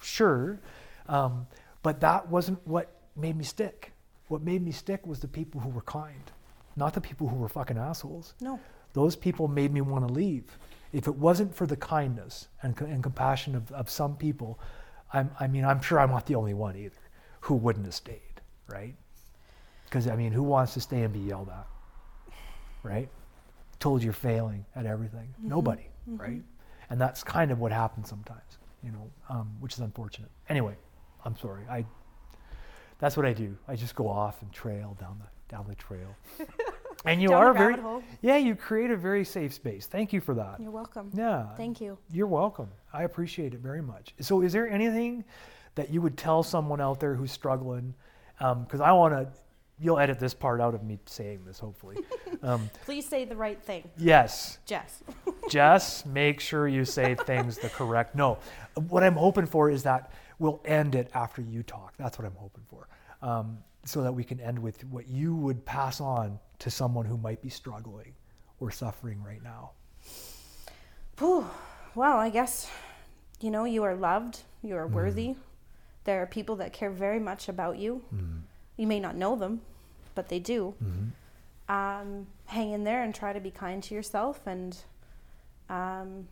sure, um, but that wasn't what made me stick. What made me stick was the people who were kind, not the people who were fucking assholes. No. Those people made me want to leave. If it wasn't for the kindness and, and compassion of, of some people, I'm, I mean, I'm sure I'm not the only one either who wouldn't have stayed, right? Because, I mean, who wants to stay and be yelled at, right? Told you're failing at everything. Mm-hmm. Nobody, mm-hmm. right? And that's kind of what happens sometimes, you know, um, which is unfortunate. Anyway, I'm sorry. I, that's what I do. I just go off and trail down the, down the trail. and you Down are very, hole. yeah, you create a very safe space. Thank you for that. You're welcome. Yeah. Thank you. You're welcome. I appreciate it very much. So, is there anything that you would tell someone out there who's struggling? Um, because I want to, you'll edit this part out of me saying this, hopefully. Um, Please say the right thing, yes, Jess. Jess, make sure you say things the correct. No, what I'm hoping for is that we'll end it after you talk. That's what I'm hoping for. Um, so that we can end with what you would pass on to someone who might be struggling or suffering right now. Whew. Well, I guess, you know, you are loved, you are worthy. There are people that care very much about you. You may not know them, but they do. Um, hang in there and try to be kind to yourself and um,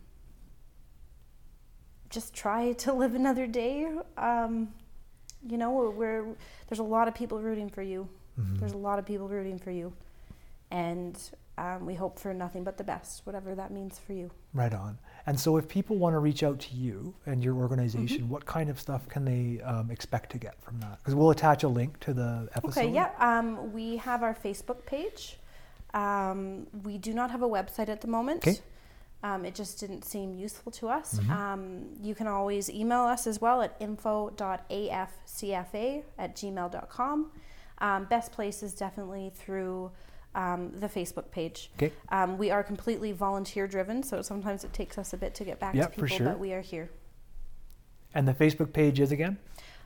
just try to live another day. Um, you know, we're, we're, there's a lot of people rooting for you. There's a lot of people rooting for you. And um, we hope for nothing but the best, whatever that means for you. Right on. And so, if people want to reach out to you and your organization, Mm-hmm. what kind of stuff can they um, expect to get from that? Because we'll attach a link to the episode. Okay, yeah. Um, we have our Facebook page. Um, we do not have a website at the moment. Okay. Um, it just didn't seem useful to us. Mhm. Um, you can always email us as well at info.afcfa at gmail.com. Um, best place is definitely through um, the Facebook page. Okay. Um, we are completely volunteer driven, so sometimes it takes us a bit to get back Yep, to for people, sure. but we are here. And the Facebook page is again?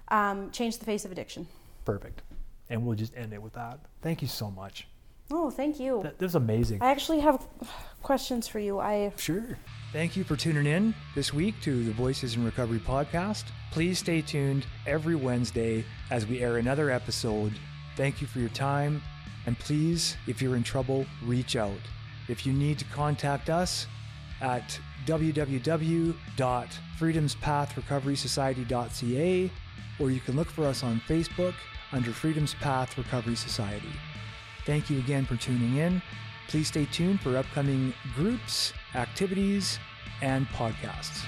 Um, change the face of addiction. Perfect. And we'll just end it with that. Thank you so much. Oh, thank you. That, that was amazing. I actually have questions for you. I Sure. Thank you for tuning in this week to the Voices in Recovery podcast. Please stay tuned every Wednesday as we air another episode. Thank you for your time. And please, if you're in trouble, reach out. If you need to contact us at www.freedomspathrecoverysociety.ca or you can look for us on Facebook under Freedom's Path Recovery Society. Thank you again for tuning in. Please stay tuned for upcoming groups, activities, and podcasts.